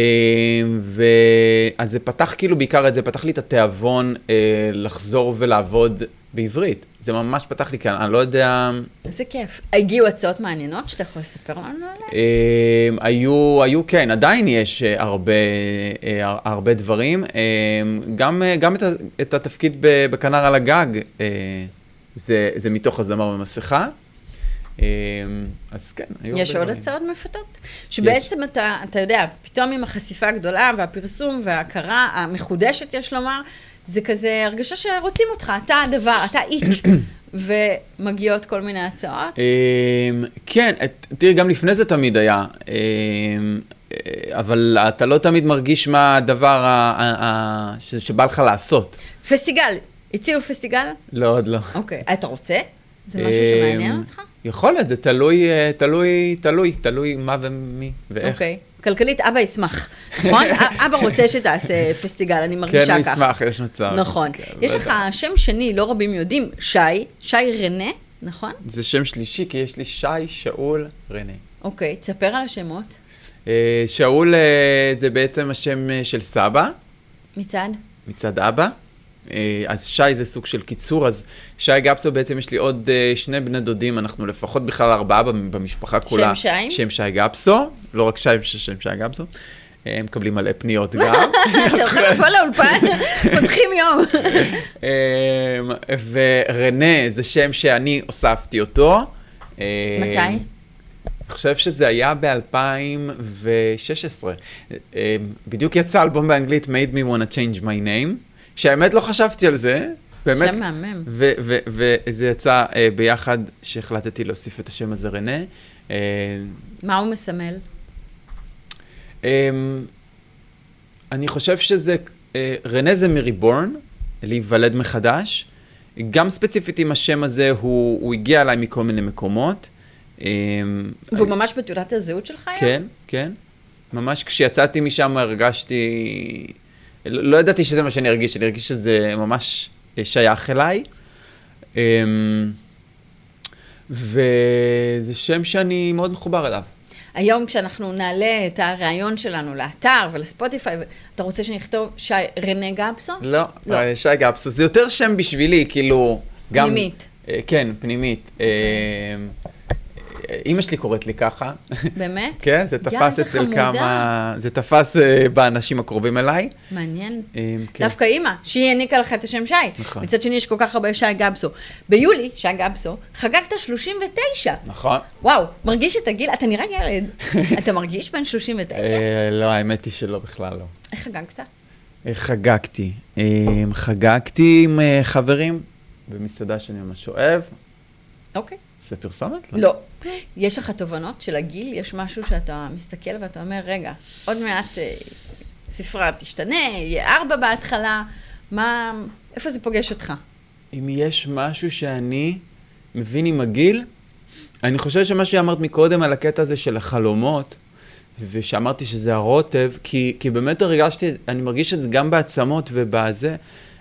ואז זה פתח כאילו בעיקר את זה, פתח לי את התיאבון אה, לחזור ולעבוד בעברית. זה ממש פתח לי כאן, אני לא יודע... איזה כיף. הגיעו הצעות מעניינות שאתה יכול לספר לנו עליהן? אה, היו, היו, כן, עדיין יש אה, הרבה, אה, הרבה דברים. אה, גם, אה, גם את, את התפקיד בכנר על הגג, זה, זה מתוך הזמר במסכה. אה, אז כן, היו יש עוד דברים. הצעות מפתות? שבעצם אתה, אתה יודע, פתאום עם החשיפה הגדולה והפרסום וההכרה המחודשת, יש לומר, זה כזה הרגשה שרוצים אותך, אתה הדבר, אתה איט, ומגיעות כל מיני הצעות. אמ, כן, תראי, גם לפני זה תמיד היה, אמ, אה, אבל אתה לא תמיד מרגיש מה הדבר שבא לך לעשות. פסטיגל, הציעו פסטיגל? לא, עוד לא. אוקיי. אתה רוצה? זה משהו אמ, שמעניין אותך? יכול להיות, זה תלוי, אה, תלוי, תלוי, תלוי מה ומי ואיך. אוקיי. כלכלית, אבא ישמח, נכון? אבא רוצה שתעשה פסטיגל, אני מרגישה כן, ככה. הוא ישמח, יש מצב. נכון. כן, יש. לך שם שני, לא רבים יודעים, שי, שי רנה, נכון? זה שם שלישי, כי יש לי שי, שאול, רנה. אוקיי, תספר על השמות. אה, שאול אה, זה בעצם השם אה, של סבא, מצד? מצד אבא. אה, אז שי זה סוג של קיצור, אז שי גפסו בעצם יש לי עוד אה, שני בני דודים, אנחנו לפחות בכלל ארבעה במ- במשפחה כולה. שי? שם שי גפסו, לא רק שי, שם שי גפסו. הם מקבלים מלא פניות גם. אתה יכול לבוא לאולפן, פותחים יום. אה, ורנה זה שם שאני הוספתי אותו. אה, מתי? אני חושב שזה היה ב-2016. בדיוק יצא אלבום באנגלית Made me wanna change my name, שהאמת לא חשבתי על זה, באמת. שם מהמם. וזה יצא uh, ביחד שהחלטתי להוסיף את השם הזה רנה. Uh, מה הוא מסמל? um, אני חושב שזה, uh, רנה זה מריבורן, להיוולד מחדש. גם ספציפית עם השם הזה, הוא, הוא הגיע אליי מכל מיני מקומות. Um, והוא ממש בתעודת הזהות שלך היום? כן, כן. ממש כשיצאתי משם הרגשתי... לא, לא ידעתי שזה מה שאני ארגיש, אני ארגיש שזה ממש אה, שייך אליי. אמ, וזה שם שאני מאוד מחובר אליו. היום כשאנחנו נעלה את הריאיון שלנו לאתר ולספוטיפיי, אתה רוצה שנכתוב שי רנה גפסו? לא, לא. אה, שי גפסו, זה יותר שם בשבילי, כאילו... גם, פנימית. אה, כן, פנימית. אה, אימא שלי קוראת לי ככה. באמת? כן, זה תפס אצל. כמה... זה תפס אה, באנשים הקרובים אליי. מעניין. אה, כן. דווקא אימא, שהיא העניקה לך את השם שי. נכון. מצד שני, יש כל כך הרבה שי גבסו. ביולי, שי גבסו, חגגת 39. נכון. וואו, מרגיש את הגיל, אתה נראה ילד. אתה מרגיש בן 39? אה, לא, האמת היא שלא, בכלל לא. איך חגגת? איך חגגתי? אה, חגגתי עם אה, חברים במסעדה שאני ממש אוהב. אוקיי. זה פרסומת? לא. יש לך תובנות של הגיל? יש משהו שאתה מסתכל ואתה אומר, רגע, עוד מעט אה, ספרה תשתנה, יהיה ארבע בהתחלה, מה, איפה זה פוגש אותך? אם יש משהו שאני מבין עם הגיל, אני חושב שמה שאמרת מקודם על הקטע הזה של החלומות, ושאמרתי שזה הרוטב, כי, כי באמת הרגשתי, אני מרגיש את זה גם בעצמות ובזה,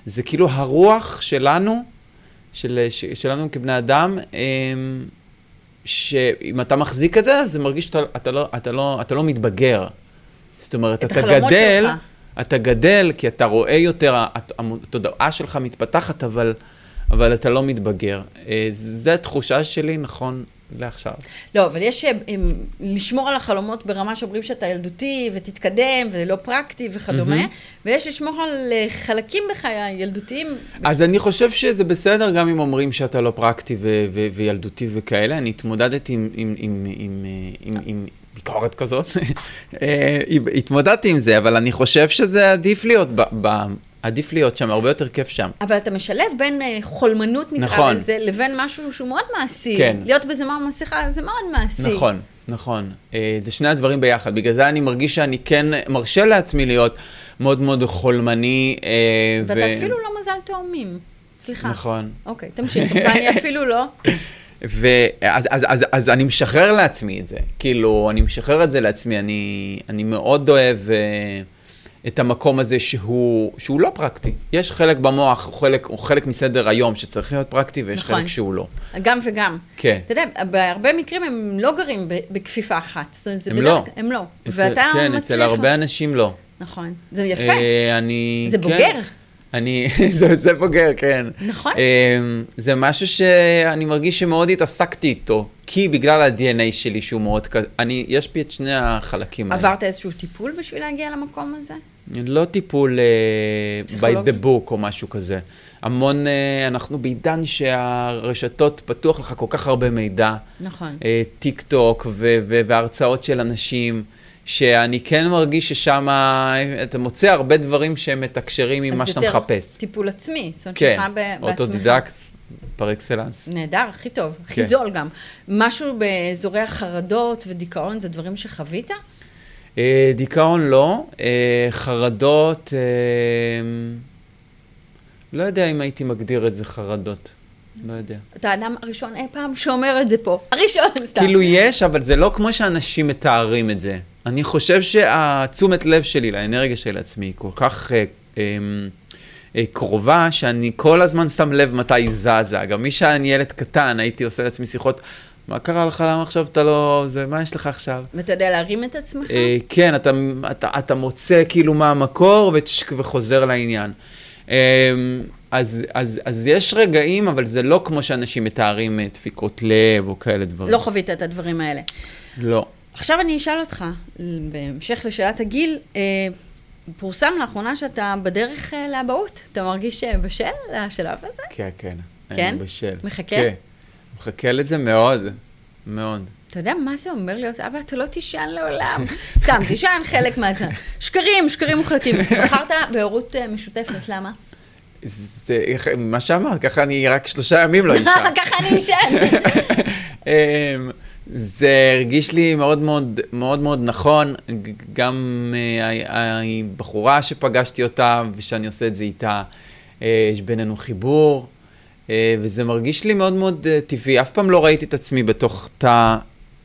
זה כאילו הרוח שלנו, של, שלנו כבני אדם, אמ, שאם אתה מחזיק את זה, אז זה מרגיש שאתה אתה לא, אתה לא, אתה לא מתבגר. זאת אומרת, את אתה גדל, שלך. אתה גדל כי אתה רואה יותר, הת- התודעה שלך מתפתחת, אבל, אבל אתה לא מתבגר. אה, זו התחושה שלי, נכון לעכשיו. לא, אבל יש אה, אם, לשמור על החלומות ברמה שאומרים שאתה ילדותי ותתקדם ולא פרקטי וכדומה, מהמם. ויש לשמור על אה, חלקים בך הילדותיים. אז אני חושב שזה בסדר גם אם אומרים שאתה לא פרקטי ו- ו- וילדותי וכאלה. אני התמודדתי עם, עם, עם, עם, אה, עם, עם ביקורת כזאת. התמודדתי עם זה, אבל אני חושב שזה עדיף להיות, עדיף להיות שם, הרבה יותר כיף שם. אבל אתה משלב בין אה, חולמנות, נקרא נכון. לזה, לבין משהו שהוא מאוד מעשי. כן. להיות בזמר מסכה זה מאוד מעשי. נכון, נכון. אה, זה שני הדברים ביחד. בגלל זה אני מרגיש שאני כן מרשה לעצמי להיות מאוד מאוד חולמני. אה, ואתה ו- אפילו לא מזל תאומים. סליחה. נכון. אוקיי, תמשיך, ואני אפילו לא. ואז אז, אז, אז אני משחרר לעצמי את זה. כאילו, אני משחרר את זה לעצמי. אני, אני מאוד אוהב אה, את המקום הזה שהוא, שהוא לא פרקטי. יש חלק במוח, הוא חלק, הוא חלק מסדר היום שצריך להיות פרקטי, ויש נכון. חלק שהוא לא. גם וגם. כן. אתה יודע, בהרבה מקרים הם לא גרים בכפיפה אחת. זאת אומרת, זה הם בדרך לא. הם לא. אצל, ואתה כן, מצליח... אצל הרבה אנשים לא. נכון. זה יפה. אה, אני... זה כן. אני, זה, זה בוגר, כן. נכון. אה, זה משהו שאני מרגיש שמאוד התעסקתי איתו, כי בגלל ה-DNA שלי שהוא מאוד כזה, אני, יש בי את שני החלקים האלה. עברת איזשהו טיפול בשביל להגיע למקום הזה? לא טיפול uh, by the book או משהו כזה. המון, uh, אנחנו בעידן שהרשתות פתוח לך כל כך הרבה מידע. נכון. אה, טיק טוק והרצאות של אנשים, שאני כן מרגיש ששם אתה מוצא הרבה דברים שהם מתקשרים עם אז מה שאתה יותר מחפש. טיפול עצמי. זאת אומרת, כן, בעצמך. אוטודידקט par excellence. נהדר, הכי טוב, הכי כן. זול גם. משהו באזורי החרדות ודיכאון זה דברים שחווית? אה, דיכאון לא, אה, חרדות, אה, לא יודע אם הייתי מגדיר את זה חרדות, לא יודע. אתה האדם הראשון אי פעם שאומר את זה פה. הראשון, סתם. כאילו יש, אבל זה לא כמו שאנשים מתארים את זה. אני חושב שהתשומת לב שלי לאנרגיה של עצמי היא כל כך אה, אה, אה, קרובה, שאני כל הזמן שם לב מתי היא זזה. גם מי שאני ילד קטן, הייתי עושה לעצמי שיחות, מה קרה לך, למה עכשיו אתה לא... זה, מה יש לך עכשיו? ואתה יודע להרים את עצמך? אה, כן, אתה, אתה, אתה מוצא כאילו מה המקור ותשק- וחוזר לעניין. אמ, אז, אז, אז יש רגעים, אבל זה לא כמו שאנשים מתארים אה, דפיקות לב או כאלה דברים. לא חווית את הדברים האלה. לא. עכשיו אני אשאל אותך, בהמשך לשאלת הגיל, אה, פורסם לאחרונה שאתה בדרך אה, לאבהות. אתה מרגיש אה, בשל לשלב הזה? כן, כן. כן? אני בשל. מחכה? כן. מחכה לזה מאוד, מאוד. אתה יודע מה זה אומר להיות אבא? אתה לא תישן לעולם. סתם, תישן חלק מהזמן. שקרים, שקרים מוחלטים. בחרת בהורות משותפת, למה? זה, מה שאמרת, ככה אני רק שלושה ימים לא אישה. ככה אני אשן. זה הרגיש לי מאוד מאוד מאוד מאוד נכון, גם אה, הבחורה שפגשתי אותה ושאני עושה את זה איתה, אה, יש בינינו חיבור, אה, וזה מרגיש לי מאוד מאוד אה, טבעי. אף פעם לא ראיתי את עצמי בתוך תא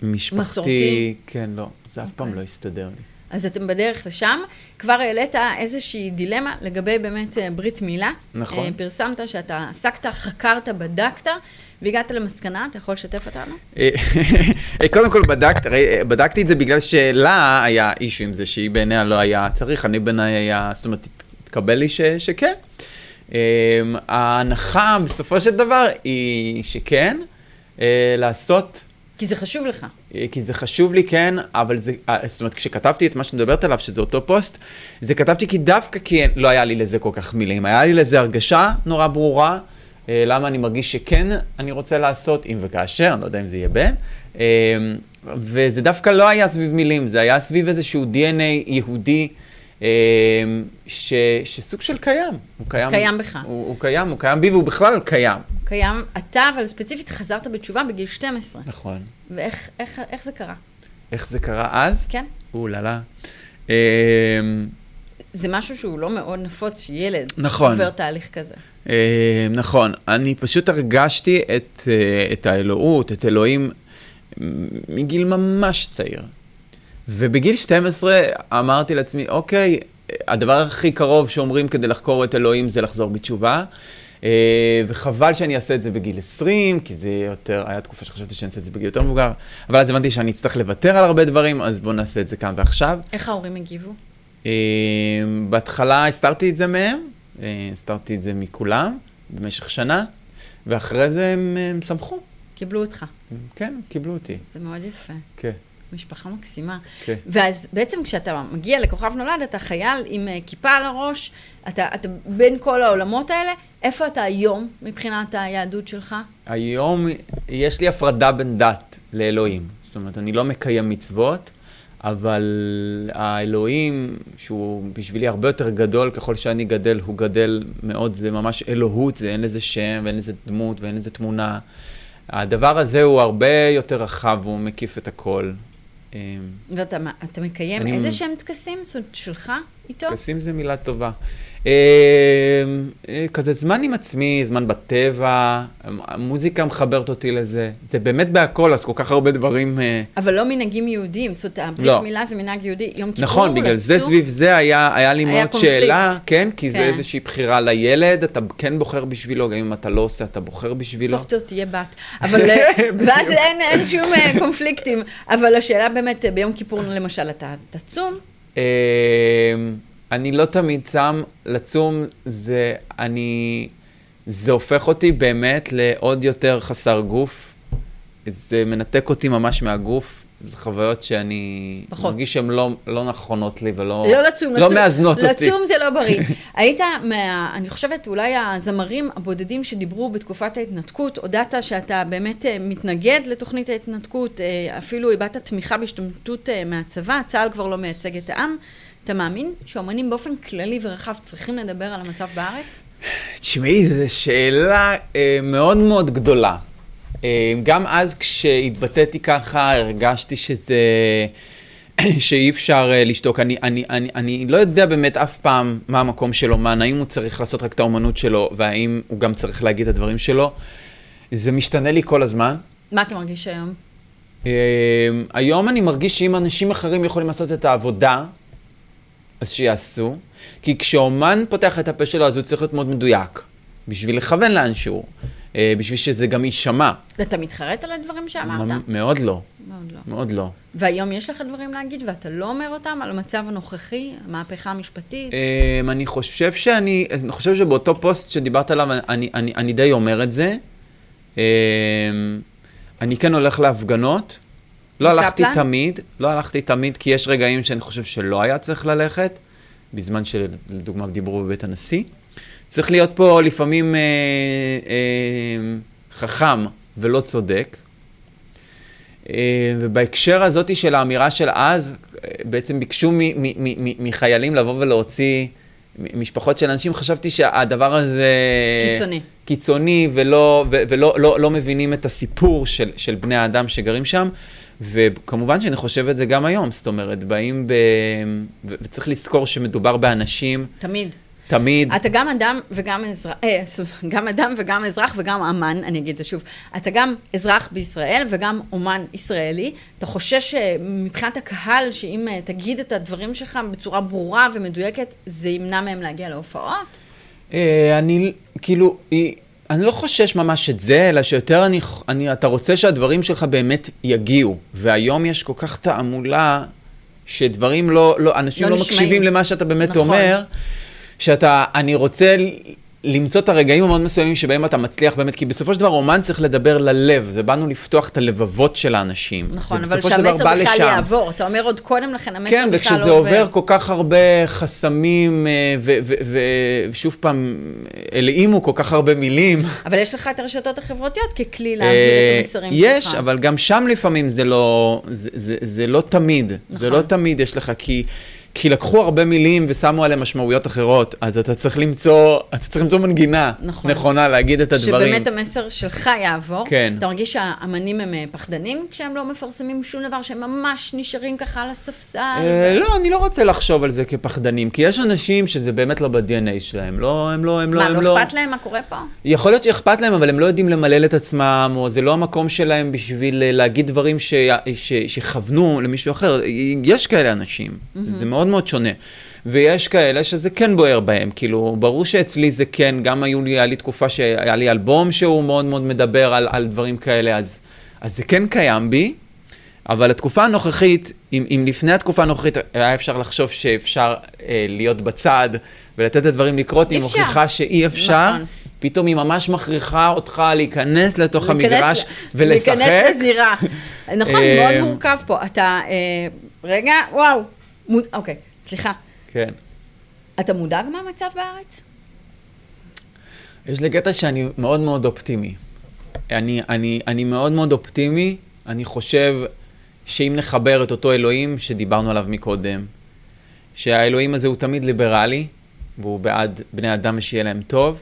משפחתי. מסורתי? כן, לא, זה אף פעם אוקיי. לא הסתדר לי. אז אתם בדרך לשם. כבר העלית איזושהי דילמה לגבי באמת אה, ברית מילה. נכון. אה, פרסמת שאתה עסקת, חקרת, בדקת, והגעת למסקנה, אתה יכול לשתף אותנו? אה, קודם כל בדקת, בדקתי את זה בגלל שלה היה אישו עם זה, שהיא בעיניה לא היה צריך, אני בעיניי היה, זאת אומרת, התקבל לי ש, שכן. אה, ההנחה בסופו של דבר היא שכן, לעשות, כי זה חשוב לך. אה, כי זה חשוב לי, כן, אבל זה, אה, זאת אומרת, כשכתבתי את מה שאת מדברת עליו, שזה אותו פוסט, זה כתבתי כי דווקא כי לא היה לי לזה כל כך מילים, היה לי לזה הרגשה נורא ברורה, אה, למה אני מרגיש שכן אני רוצה לעשות, אם וכאשר, אני לא יודע אם זה יהיה בן, וזה דווקא לא היה סביב מילים, זה היה סביב איזשהו DNA יהודי. אה, ש, שסוג של קיים, הוא קיים, קיים בך. הוא, הוא קיים, הוא קיים בי והוא בכלל קיים. קיים, אתה, אבל ספציפית חזרת בתשובה בגיל 12. נכון. ואיך איך, איך זה קרה? איך זה קרה אז? כן? אוללה. אה, זה משהו שהוא לא מאוד נפוץ שילד נכון. עובר תהליך כזה. אה, נכון, אני פשוט הרגשתי את, אה, את האלוהות, את אלוהים, מגיל ממש צעיר. ובגיל 12 אמרתי לעצמי, אוקיי, הדבר הכי קרוב שאומרים כדי לחקור את אלוהים זה לחזור בתשובה. אה, וחבל שאני אעשה את זה בגיל 20, כי זה יותר, היה תקופה שחשבתי שאני אעשה את זה בגיל יותר מבוגר, אבל אז הבנתי שאני אצטרך לוותר על הרבה דברים, אז בואו נעשה את זה כאן ועכשיו. איך ההורים הגיבו? אה, בהתחלה הסתרתי את זה מהם, אה, הסתרתי את זה מכולם במשך שנה, ואחרי זה הם, הם שמחו. קיבלו אותך. כן, קיבלו אותי. זה מאוד יפה. כן, משפחה מקסימה. כן. ואז בעצם כשאתה מגיע לכוכב נולד, אתה חייל עם אה, כיפה על הראש, אתה, אתה בין כל העולמות האלה, איפה אתה היום מבחינת היהדות שלך? היום יש לי הפרדה בין דת לאלוהים. זאת אומרת, אני לא מקיים מצוות, אבל האלוהים, שהוא בשבילי הרבה יותר גדול ככל שאני גדל, הוא גדל מאוד, זה ממש אלוהות, זה אין לזה שם ואין לזה דמות ואין לזה תמונה. הדבר הזה הוא הרבה יותר רחב, הוא מקיף את הכל. אמ, ואתה מקיים אני- איזה שהם טקסים? זאת אומרת, שלך איתו? טקסים זה מילה טובה. אמ, אה, כזה זמן עם עצמי, זמן בטבע, המוזיקה מחברת אותי לזה. זה באמת בהכל, אז כל כך הרבה דברים... אה, אבל לא מנהגים יהודיים, זאת אומרת, הברית לא. מילה זה מנהג יהודי. יום כיפור נכון, בגלל זה לצום, סביב זה היה, היה לי היה מאוד קונפליקט. שאלה, כן, כי זה כן. איזושהי בחירה לילד, אתה כן בוחר בשבילו, גם אם אתה לא עושה, אתה בוחר בשבילו. סוף טוב תהיה בת. אבל, אה, ואז אין, אין שום אה, קונפליקטים. אבל השאלה באמת, אה, ביום כיפור למשל, אתה תצום, אני לא תמיד צם, לצום זה, אני, זה הופך אותי באמת לעוד יותר חסר גוף. זה מנתק אותי ממש מהגוף. זה חוויות שאני פחות. מרגיש שהן לא, לא נכונות לי ולא לא לצום, לא לצום, מאזנות אותי. לצום זה לא בריא. היית, מה, אני חושבת, אולי הזמרים הבודדים שדיברו בתקופת ההתנתקות, הודעת שאתה באמת אה, מתנגד לתוכנית ההתנתקות, אה, אפילו הבעת תמיכה בהשתמטות אה, מהצבא, צה"ל כבר לא מייצג את העם. אתה מאמין שאומנים באופן כללי ורחב צריכים לדבר על המצב בארץ? תשמעי, זו שאלה אה, מאוד מאוד גדולה. אה, גם אז כשהתבטאתי ככה, הרגשתי שזה... שאי אפשר אה, לשתוק. אני, אני, אני, אני לא יודע באמת אף פעם מה המקום של אומן, האם הוא צריך לעשות רק את האומנות שלו, והאם הוא גם צריך להגיד את הדברים שלו. זה משתנה לי כל הזמן. מה אתה מרגיש היום? אה, היום אני מרגיש שאם אנשים אחרים יכולים לעשות את העבודה, אז שיעשו. כי כשאומן פותח את הפה שלו, אז הוא צריך להיות מאוד מדויק, בשביל לכוון לאנשהו. אה, בשביל שזה גם יישמע. אתה מתחרט על הדברים שאמרת? מאוד לא, מאוד לא. מאוד לא. והיום יש לך דברים להגיד ואתה לא אומר אותם על המצב הנוכחי, המהפכה המשפטית? אמ, אני חושב שאני, אני חושב שבאותו פוסט שדיברת עליו, אני, אני, אני די אומר את זה. אמ, אני כן הולך להפגנות. לא הלכתי בקפלן? תמיד, לא הלכתי תמיד, כי יש רגעים שאני חושב שלא היה צריך ללכת, בזמן שלדוגמה דיברו בבית הנשיא. צריך להיות פה לפעמים אה, אה, חכם ולא צודק. אה, ובהקשר הזאת של האמירה של אז, בעצם ביקשו מ- מ- מ- מחיילים לבוא ולהוציא משפחות של אנשים, חשבתי שהדבר הזה... קיצוני. קיצוני, ולא, ו- ולא לא, לא מבינים את הסיפור של, של בני האדם שגרים שם. וכמובן שאני חושב את זה גם היום, זאת אומרת, באים ב... וצריך לזכור שמדובר באנשים, תמיד. תמיד, אתה גם אדם וגם אזרח, אה, גם אדם וגם אזרח וגם אמן, אני אגיד את זה שוב. אתה גם אזרח בישראל וגם אומן ישראלי. אתה חושש אה, מבחינת הקהל, שאם אה, תגיד את הדברים שלך בצורה ברורה ומדויקת, זה ימנע מהם להגיע להופעות? אה, אני, כאילו, היא- אני לא חושש ממש את זה, אלא שיותר אני, אני, אתה רוצה שהדברים שלך באמת יגיעו. והיום יש כל כך תעמולה, שדברים לא, לא אנשים לא לא, נשמעים. מקשיבים למה שאתה באמת נכון. אומר, שאתה, אני רוצה למצוא את הרגעים המאוד מסוימים שבהם אתה מצליח באמת, כי בסופו של דבר אומן צריך לדבר ללב, זה באנו לפתוח את הלבבות של האנשים. נכון, זה אבל שהמסר בכלל לשם. יעבור. אתה אומר עוד קודם לכן, המסר כן, בכלל וכשזה לא עובר כל כך הרבה חסמים, אה, ושוב פעם, הלאימו כל כך הרבה מילים. אבל יש לך את הרשתות החברתיות ככלי להעביר אה, את המסרים יש, שלך. אבל גם שם לפעמים זה לא, זה, זה, זה לא תמיד. זה נכון. לא תמיד יש לך, כי, כי לקחו הרבה מילים ושמו עליהם משמעויות אחרות, אז אתה צריך למצוא, אתה צריך למצוא מנגינה נכון. נכונה להגיד את הדברים. שבאמת המסר שלך יעבור. כן. אתה מרגיש שהאמנים הם אה, פחדנים כשהם לא מפרסמים שום דבר, שהם ממש נשארים ככה על הספסל? אה, לא, אני לא רוצה לחשוב על זה כפחדנים, כי יש אנשים שזה באמת לא ב-DNA שלהם, לא, הם לא, הם לא, מה, הם לא לא... אכפת להם מה קורה פה? יכול להיות שאכפת להם, אבל הם לא יודעים למלל את עצמם, או זה לא המקום שלהם בשביל אה, להגיד דברים ש... ש... שכוונו למישהו אחר. יש כאלה אנשים, mm-hmm. זה מאוד מאוד שונה. ויש כאלה שזה כן בוער בהם, כאילו, ברור שאצלי זה כן, גם היו לי, היה לי תקופה שהיה לי אלבום שהוא מאוד מאוד מדבר על, על דברים כאלה, אז, אז זה כן קיים בי, אבל התקופה הנוכחית, אם, אם לפני התקופה הנוכחית היה אפשר לחשוב שאפשר אה, להיות בצד ולתת את הדברים לקרות, היא. מוכיחה שאי אפשר, נכון. פתאום היא ממש מכריחה אותך להיכנס לתוך להיכנס- המגרש ולשחק. להיכנס לזירה. נכון, אה, מאוד מורכב פה. אתה, אה, רגע, וואו. מו- אוקיי, סליחה. כן. אתה מודאג מהמצב בארץ? יש לי קטע שאני מאוד מאוד אופטימי. אני, אני, אני מאוד מאוד אופטימי, אני חושב שאם נחבר את אותו אלוהים שדיברנו עליו מקודם, שהאלוהים הזה הוא תמיד ליברלי, והוא בעד בני אדם ושיהיה להם טוב,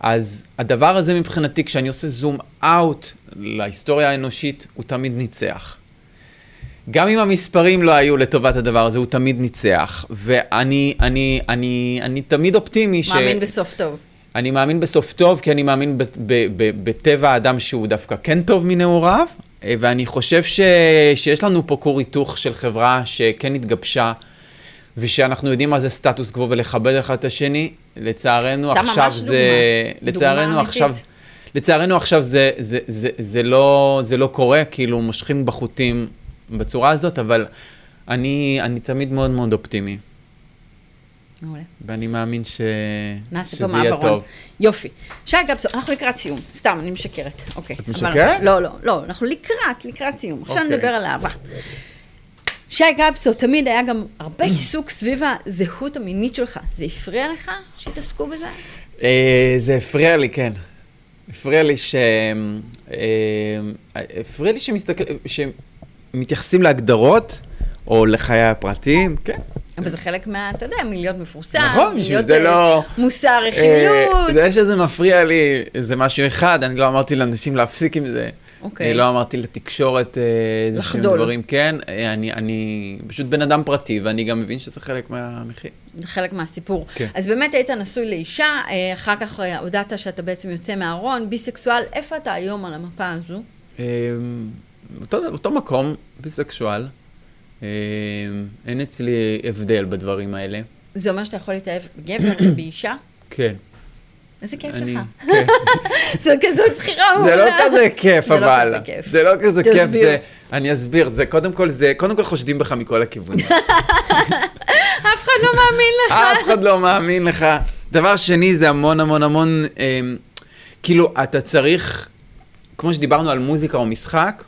אז הדבר הזה מבחינתי, כשאני עושה זום אאוט להיסטוריה האנושית, הוא תמיד ניצח. גם אם המספרים לא היו לטובת הדבר הזה, הוא תמיד ניצח. ואני אני, אני, אני תמיד אופטימי ש... מאמין בסוף טוב. אני מאמין בסוף טוב, כי אני מאמין ב- ב- ב- בטבע האדם שהוא דווקא כן טוב מנעוריו, אה, ואני חושב ש... שיש לנו פה כור היתוך של חברה שכן התגבשה, ושאנחנו יודעים מה זה סטטוס קוו ולכבד אחד את השני. לצערנו אתה עכשיו ממש זה... דוגמה. לצערנו דוגמה עכשיו... אמיתית. לצערנו עכשיו זה, זה, זה, זה, לא, זה לא קורה, כאילו מושכים בחוטים בצורה הזאת, אבל אני, אני תמיד מאוד מאוד אופטימי, מעולה. ואני מאמין ש... שזה יהיה מעברון. טוב. יופי. שי גבסו, אנחנו לקראת סיום. סתם, אני משקרת. אוקיי. את אבל- משקרת? לא, לא, לא. אנחנו לקראת, לקראת סיום. עכשיו אוקיי. נדבר על אהבה. שי גבסו, תמיד היה גם הרבה עיסוק סביב הזהות המינית שלך. זה הפריע לך שהתעסקו בזה? אה, זה הפריע לי, כן. הפריע לי ש... אה, הפריע לי שמסתכל... שמתייחסים להגדרות, או לחיי הפרטיים, כן. אבל זה חלק מה, אתה יודע, מלהיות מפורסם, נכון, מלהיות, זה אה, לא- מוסר אה, רכילות. זה שזה מפריע לי, זה משהו אחד, אני לא אמרתי לאנשים להפסיק עם זה. אוקיי. אני לא אמרתי לתקשורת אה, איזה שהם לחדול. דברים, כן. אני, אני פשוט בן אדם פרטי, ואני גם מבין שזה חלק מהמחיר. זה חלק מהסיפור. כן. אז באמת היית נשוי לאישה, אחר כך הודעת שאתה בעצם יוצא מהארון, ביסקסואל, איפה אתה היום על המפה הזו? אה, אותו, אותו מקום, ביסקשואל. אה, אין אצלי הבדל בדברים האלה. זה אומר שאתה יכול להתאהב בגבר ובאישה? כן. איזה כיף אני- לך. כן. זו כזאת בחירה מעולה. זה לא כזה כיף, זה לא אבל. כזה כיף. זה לא כזה כיף. תסביר. זה- אני אסביר. זה קודם כל, זה קודם כל חושדים בך מכל הכיוונים. אף אחד לא מאמין לך. אף אחד לא מאמין לך. דבר שני, זה המון המון המון, אמ, כאילו, אתה צריך, כמו שדיברנו על מוזיקה או משחק,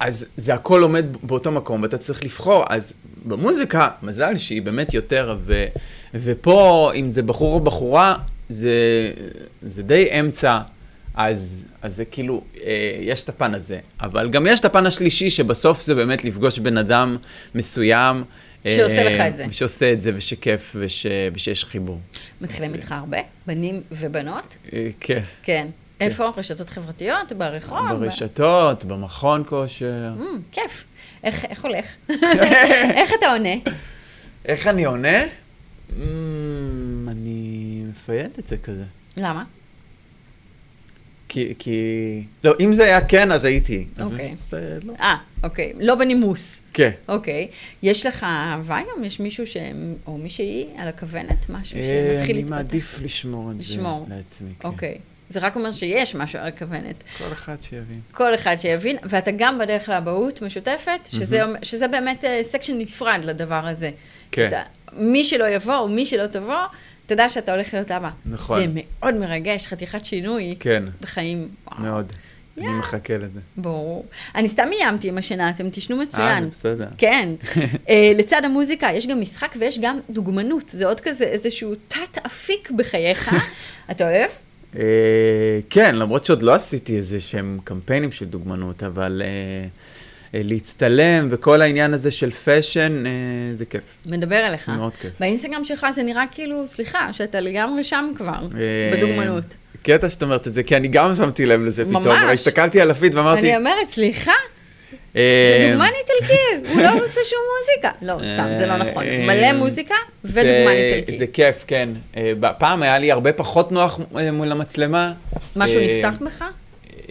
אז זה הכל עומד באותו מקום, ואתה צריך לבחור. אז במוזיקה, מזל שהיא באמת יותר, ו, ופה, אם זה בחור או בחורה, זה, זה די אמצע. אז, אז זה כאילו, אה, יש את הפן הזה. אבל גם יש את הפן השלישי, שבסוף זה באמת לפגוש בן אדם מסוים. שעושה אה, לך את זה. שעושה את זה, ושכיף, וש, ושיש חיבור. מתחילים איתך הרבה? בנים ובנות? אה, כן. כן. איפה? רשתות חברתיות? ברחוב? ברשתות, במכון כושר. Mm, כיף. איך איך הולך? איך אתה עונה? איך אני עונה? Mm, אני מפייד את זה כזה. למה? כי, כי... לא, אם זה היה כן, אז הייתי. אוקיי. זה לא. אה, אוקיי. לא בנימוס. כן. אוקיי. יש לך אהבה היום? יש מישהו ש... או מישהי על הכוונת? משהו אה, שמתחיל אני להתפתח? מעדיף לשמור את. זה לעצמי, כן. אוקיי. זה רק אומר שיש משהו על הכוונת. כל אחד שיבין. כל אחד שיבין, ואתה גם בדרך לאבהות משותפת, שזה, אומר- שזה באמת סקשן נפרד לדבר הזה. כן. אתה, מי שלא יבוא או מי שלא תבוא, תדע שאתה הולך להיות אבא. נכון. זה מאוד מרגש, חתיכת שינוי כן, בחיים. מאוד. אני יאה. מחכה לזה. ברור. אני סתם איימתי עם השינה, אתם תשנו אה, מצוין. זה בסדר. כן. אה, לצד המוזיקה יש גם משחק ויש גם דוגמנות. זה עוד כזה איזשהו תת-אפיק בחייך. אתה אוהב? אה, כן, למרות שעוד לא עשיתי איזה שהם קמפיינים של דוגמנות, אבל אה, אה, להצטלם וכל העניין הזה של fashion, זה כיף. מדבר אליך. מאוד כיף. באינסטגרם שלך זה נראה כאילו, סליחה, שאתה לגמרי שם כבר, בדוגמנות. קטע שאת אומרת את זה, כי אני גם שמתי לב לזה פתאום. ממש. הסתכלתי על הפיד ואמרתי... אני אומרת, סליחה, זה דוגמן איטלקי, הוא לא עושה שום מוזיקה. לא, סתם, זה לא נכון. אה, מלא מוזיקה ודוגמן איטלקי. זה כיף, כן. אה, פעם היה לי הרבה פחות נוח אה, מול המצלמה. משהו אה, נפתח בך?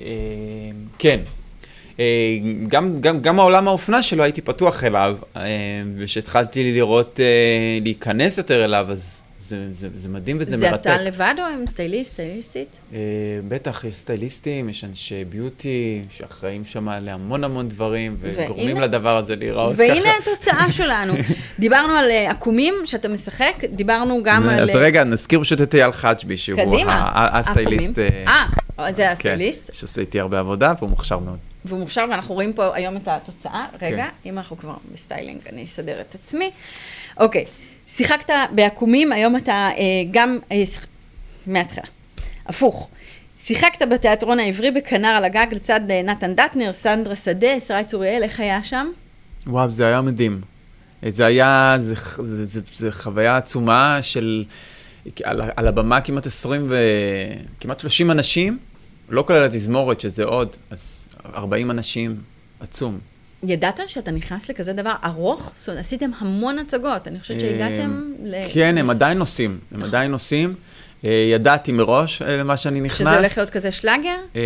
אה, כן. אה, גם, גם, גם העולם האופנה שלו הייתי פתוח אליו, אה, וכשהתחלתי לראות, אה, להיכנס יותר אליו, אז זה, זה, זה מדהים וזה זה מרתק. אתה לבד או עם סטייליסט, סטייליסטית? אה, בטח, יש סטייליסטים, יש אנשי beauty, שאחראים שם להמון המון דברים, וגורמים והנה- לדבר הזה להיראות ככה. והנה התוצאה שלנו. דיברנו על אה, עקומים שאתה משחק, דיברנו גם על... אז אה, רגע, נזכיר פשוט את אייל חג'בי, שהוא הסטייליסט. אה, זה כן, הסטייליסט, שעושה איתי הרבה עבודה, והוא מוכשר מאוד. והוא מוכשר, ואנחנו רואים פה היום את התוצאה. רגע, כן. אם אנחנו כבר בסטיילינג, אני אסדר את עצמי. אוקיי, שיחקת בעקומים, היום אתה אה, גם... אה, שיח- מההתחלה. הפוך. שיחקת בתיאטרון העברי בכנר על הגג לצד אה, נתן דטנר, סנדרה שדה, ישראל צוריאל, איך היה שם? וואו, זה היה מדהים. זה היה, זה, זה, זה, זה חוויה עצומה של, על, על הבמה כמעט 20 ו... כמעט 30 אנשים, לא כולל התזמורת, שזה עוד, אז 40 אנשים, עצום. ידעת שאתה נכנס לכזה דבר ארוך? זאת אומרת, עשיתם המון הצגות, אני חושבת שהגעתם ל... כן, הם עדיין עושים, הם עדיין עושים. אה, ידעתי מראש אה, למה שאני נכנס. שזה הולך להיות כזה שלאגר? אמ,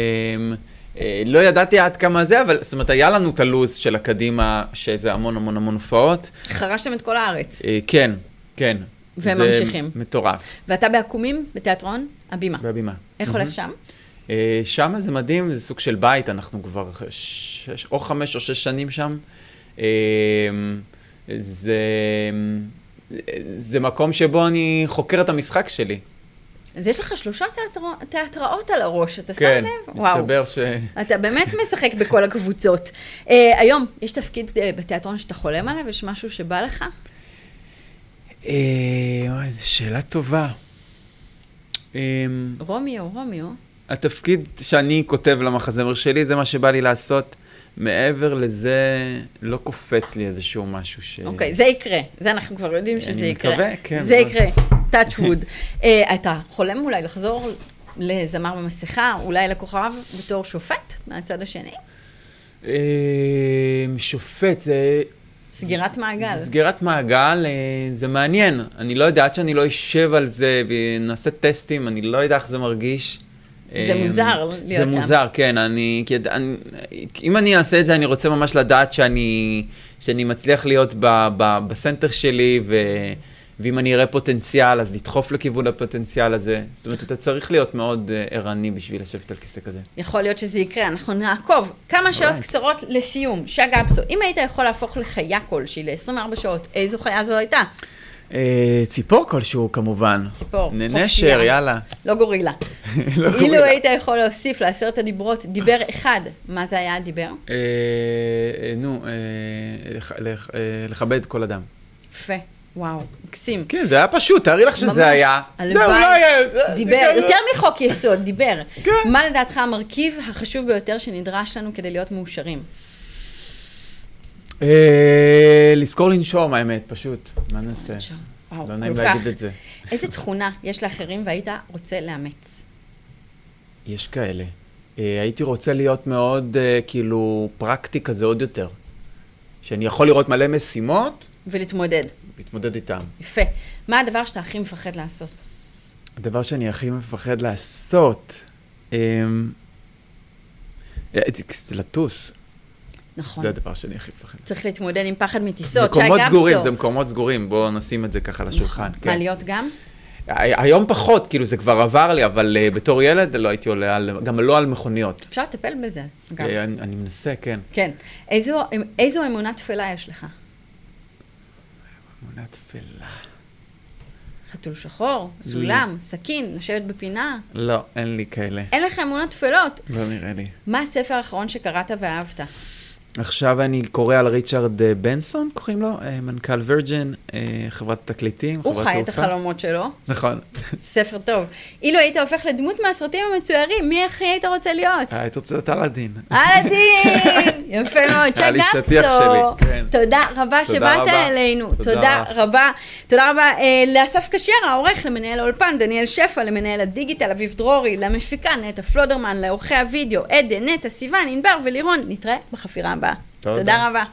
אה, לא ידעתי עד כמה זה, אבל זאת אומרת, היה לנו את הלו"ז של הקדימה, שזה המון המון המון הופעות. חרשתם את כל הארץ. אה, כן, כן. והם זה ממשיכים. מטורף, ואתה בעקומים, בתיאטרון, הבימה. בהבימה. איך הולך שם? אה, שם זה מדהים, זה סוג של בית, אנחנו כבר שש, או חמש או שש שנים שם. אה, זה, זה מקום שבו אני חוקר את המשחק שלי. אז יש לך שלושה תיאטרו... תיאטראות על הראש, אתה כן, שם לב? וואו. מסתבר ש... אתה באמת משחק בכל הקבוצות. Uh, היום, יש תפקיד uh, בתיאטרון שאתה חולם עליו? יש משהו שבא לך? אה, וואי, זו שאלה טובה. אה, רומיו, רומיו. התפקיד שאני כותב למחזמר שלי, זה מה שבא לי לעשות. מעבר לזה, לא קופץ לי איזשהו משהו ש... אוקיי, זה יקרה. זה אנחנו כבר יודעים שזה אני יקרה. מקווה, כן, זה. יקרה, touch wood. uh, אתה חולם אולי לחזור לזמר במסכה, אולי לכוכב בתור שופט מהצד השני? אה, שופט, זה... סגירת מעגל. זה סגירת מעגל, אה, זה מעניין. אני לא יודע, עד שאני לא אשב על זה ונעשה טסטים, אני לא יודע איך זה מרגיש. זה אה, מוזר להיות זה שם. מוזר, כן. אני, כי אני, אם אני אעשה את זה, אני רוצה ממש לדעת שאני, שאני מצליח להיות ב, ב, בסנטר שלי ו, ואם אני אראה פוטנציאל, אז לדחוף לכיוון הפוטנציאל הזה. זאת אומרת, אתה צריך להיות מאוד uh, ערני בשביל לשבת על כיסא כזה. יכול להיות שזה יקרה, אנחנו נעקוב. כמה שאלות Alright. קצרות לסיום. שי גפסו, אם היית יכול להפוך לחיה כלשהי ל-24 שעות, איזו חיה זו הייתה? Uh, ציפור כלשהו, כמובן. ציפור, נשר. יאללה. לא גורילה. לא אילו קוראים. היית יכול להוסיף לעשרת הדיברות דיבר אחד, מה זה היה הדיבר? אה, אה, נו, אה, אה, לכבד כל אדם. יפה, וואו, מקסים. כן, זה היה פשוט, תארי לך שזה ממש. היה. הלוואי. זהו, לא היה. זה- דיבר, זה- יותר מחוק יסוד, דיבר. כן. מה לדעתך המרכיב החשוב ביותר שנדרש לנו כדי להיות מאושרים? אה, לזכור לנשום, האמת, פשוט. מה נעשה? וואו, לא נעים להגיד. את זה. איזה תכונה יש לאחרים והיית רוצה לאמץ? יש כאלה. אה, הייתי רוצה להיות מאוד, אה, כאילו, פרקטי כזה עוד יותר. שאני יכול לראות מלא משימות, ולהתמודד. להתמודד איתן. יפה. מה הדבר שאתה הכי מפחד לעשות? הדבר שאני הכי מפחד לעשות, אמ, לטוס. נכון. זה הדבר שאני הכי מפחד. צריך להתמודד עם פחד מטיסות. מקומות סגורים, גפסו. זה מקומות סגורים, בואו נשים את זה ככה על השולחן. כן. מעליות גם? היום פחות, כאילו זה כבר עבר לי, אבל אה, בתור ילד לא הייתי עולה על, גם לא על מכוניות. אפשר לטפל בזה, אגב. אה, אני אני מנסה, כן. כן. איזו, איזו אמונה תפלה יש לך? אמונה תפלה. חתול שחור, סולם, סכין, לשבת בפינה? לא, אין לי כאלה. אין לך אמונות תפלות. לא נראה לי. מה הספר האחרון שקראת ואהבת? עכשיו אני קורא על ריצ'רד אה, בנסון, קוראים לו? אה, מנכ"ל וירג'ן, אה, חברת תקליטים, הוא חברת חי את תעופה. החלומות שלו. נכון. ספר טוב. אילו היית הופך לדמות מהסרטים המצוירים, מי הכי היית רוצה להיות? היית רוצה להיות אלאדין. אלאדין! יפה מאוד, שטיח גפסו. כן. תודה רבה שבאת. אלינו. תודה. רבה. תודה רבה לאסף קשיירה, העורך, למנהל האולפן, דניאל שפע, למנהל הדיגיטל, אביב דרורי, למפיקה, נטע פלודרמן, לעורכי הוידאו, עדן, נטע, סיוון, ענבר ולירון. נתראה בחפירה הבאה. תודה. תודה רבה.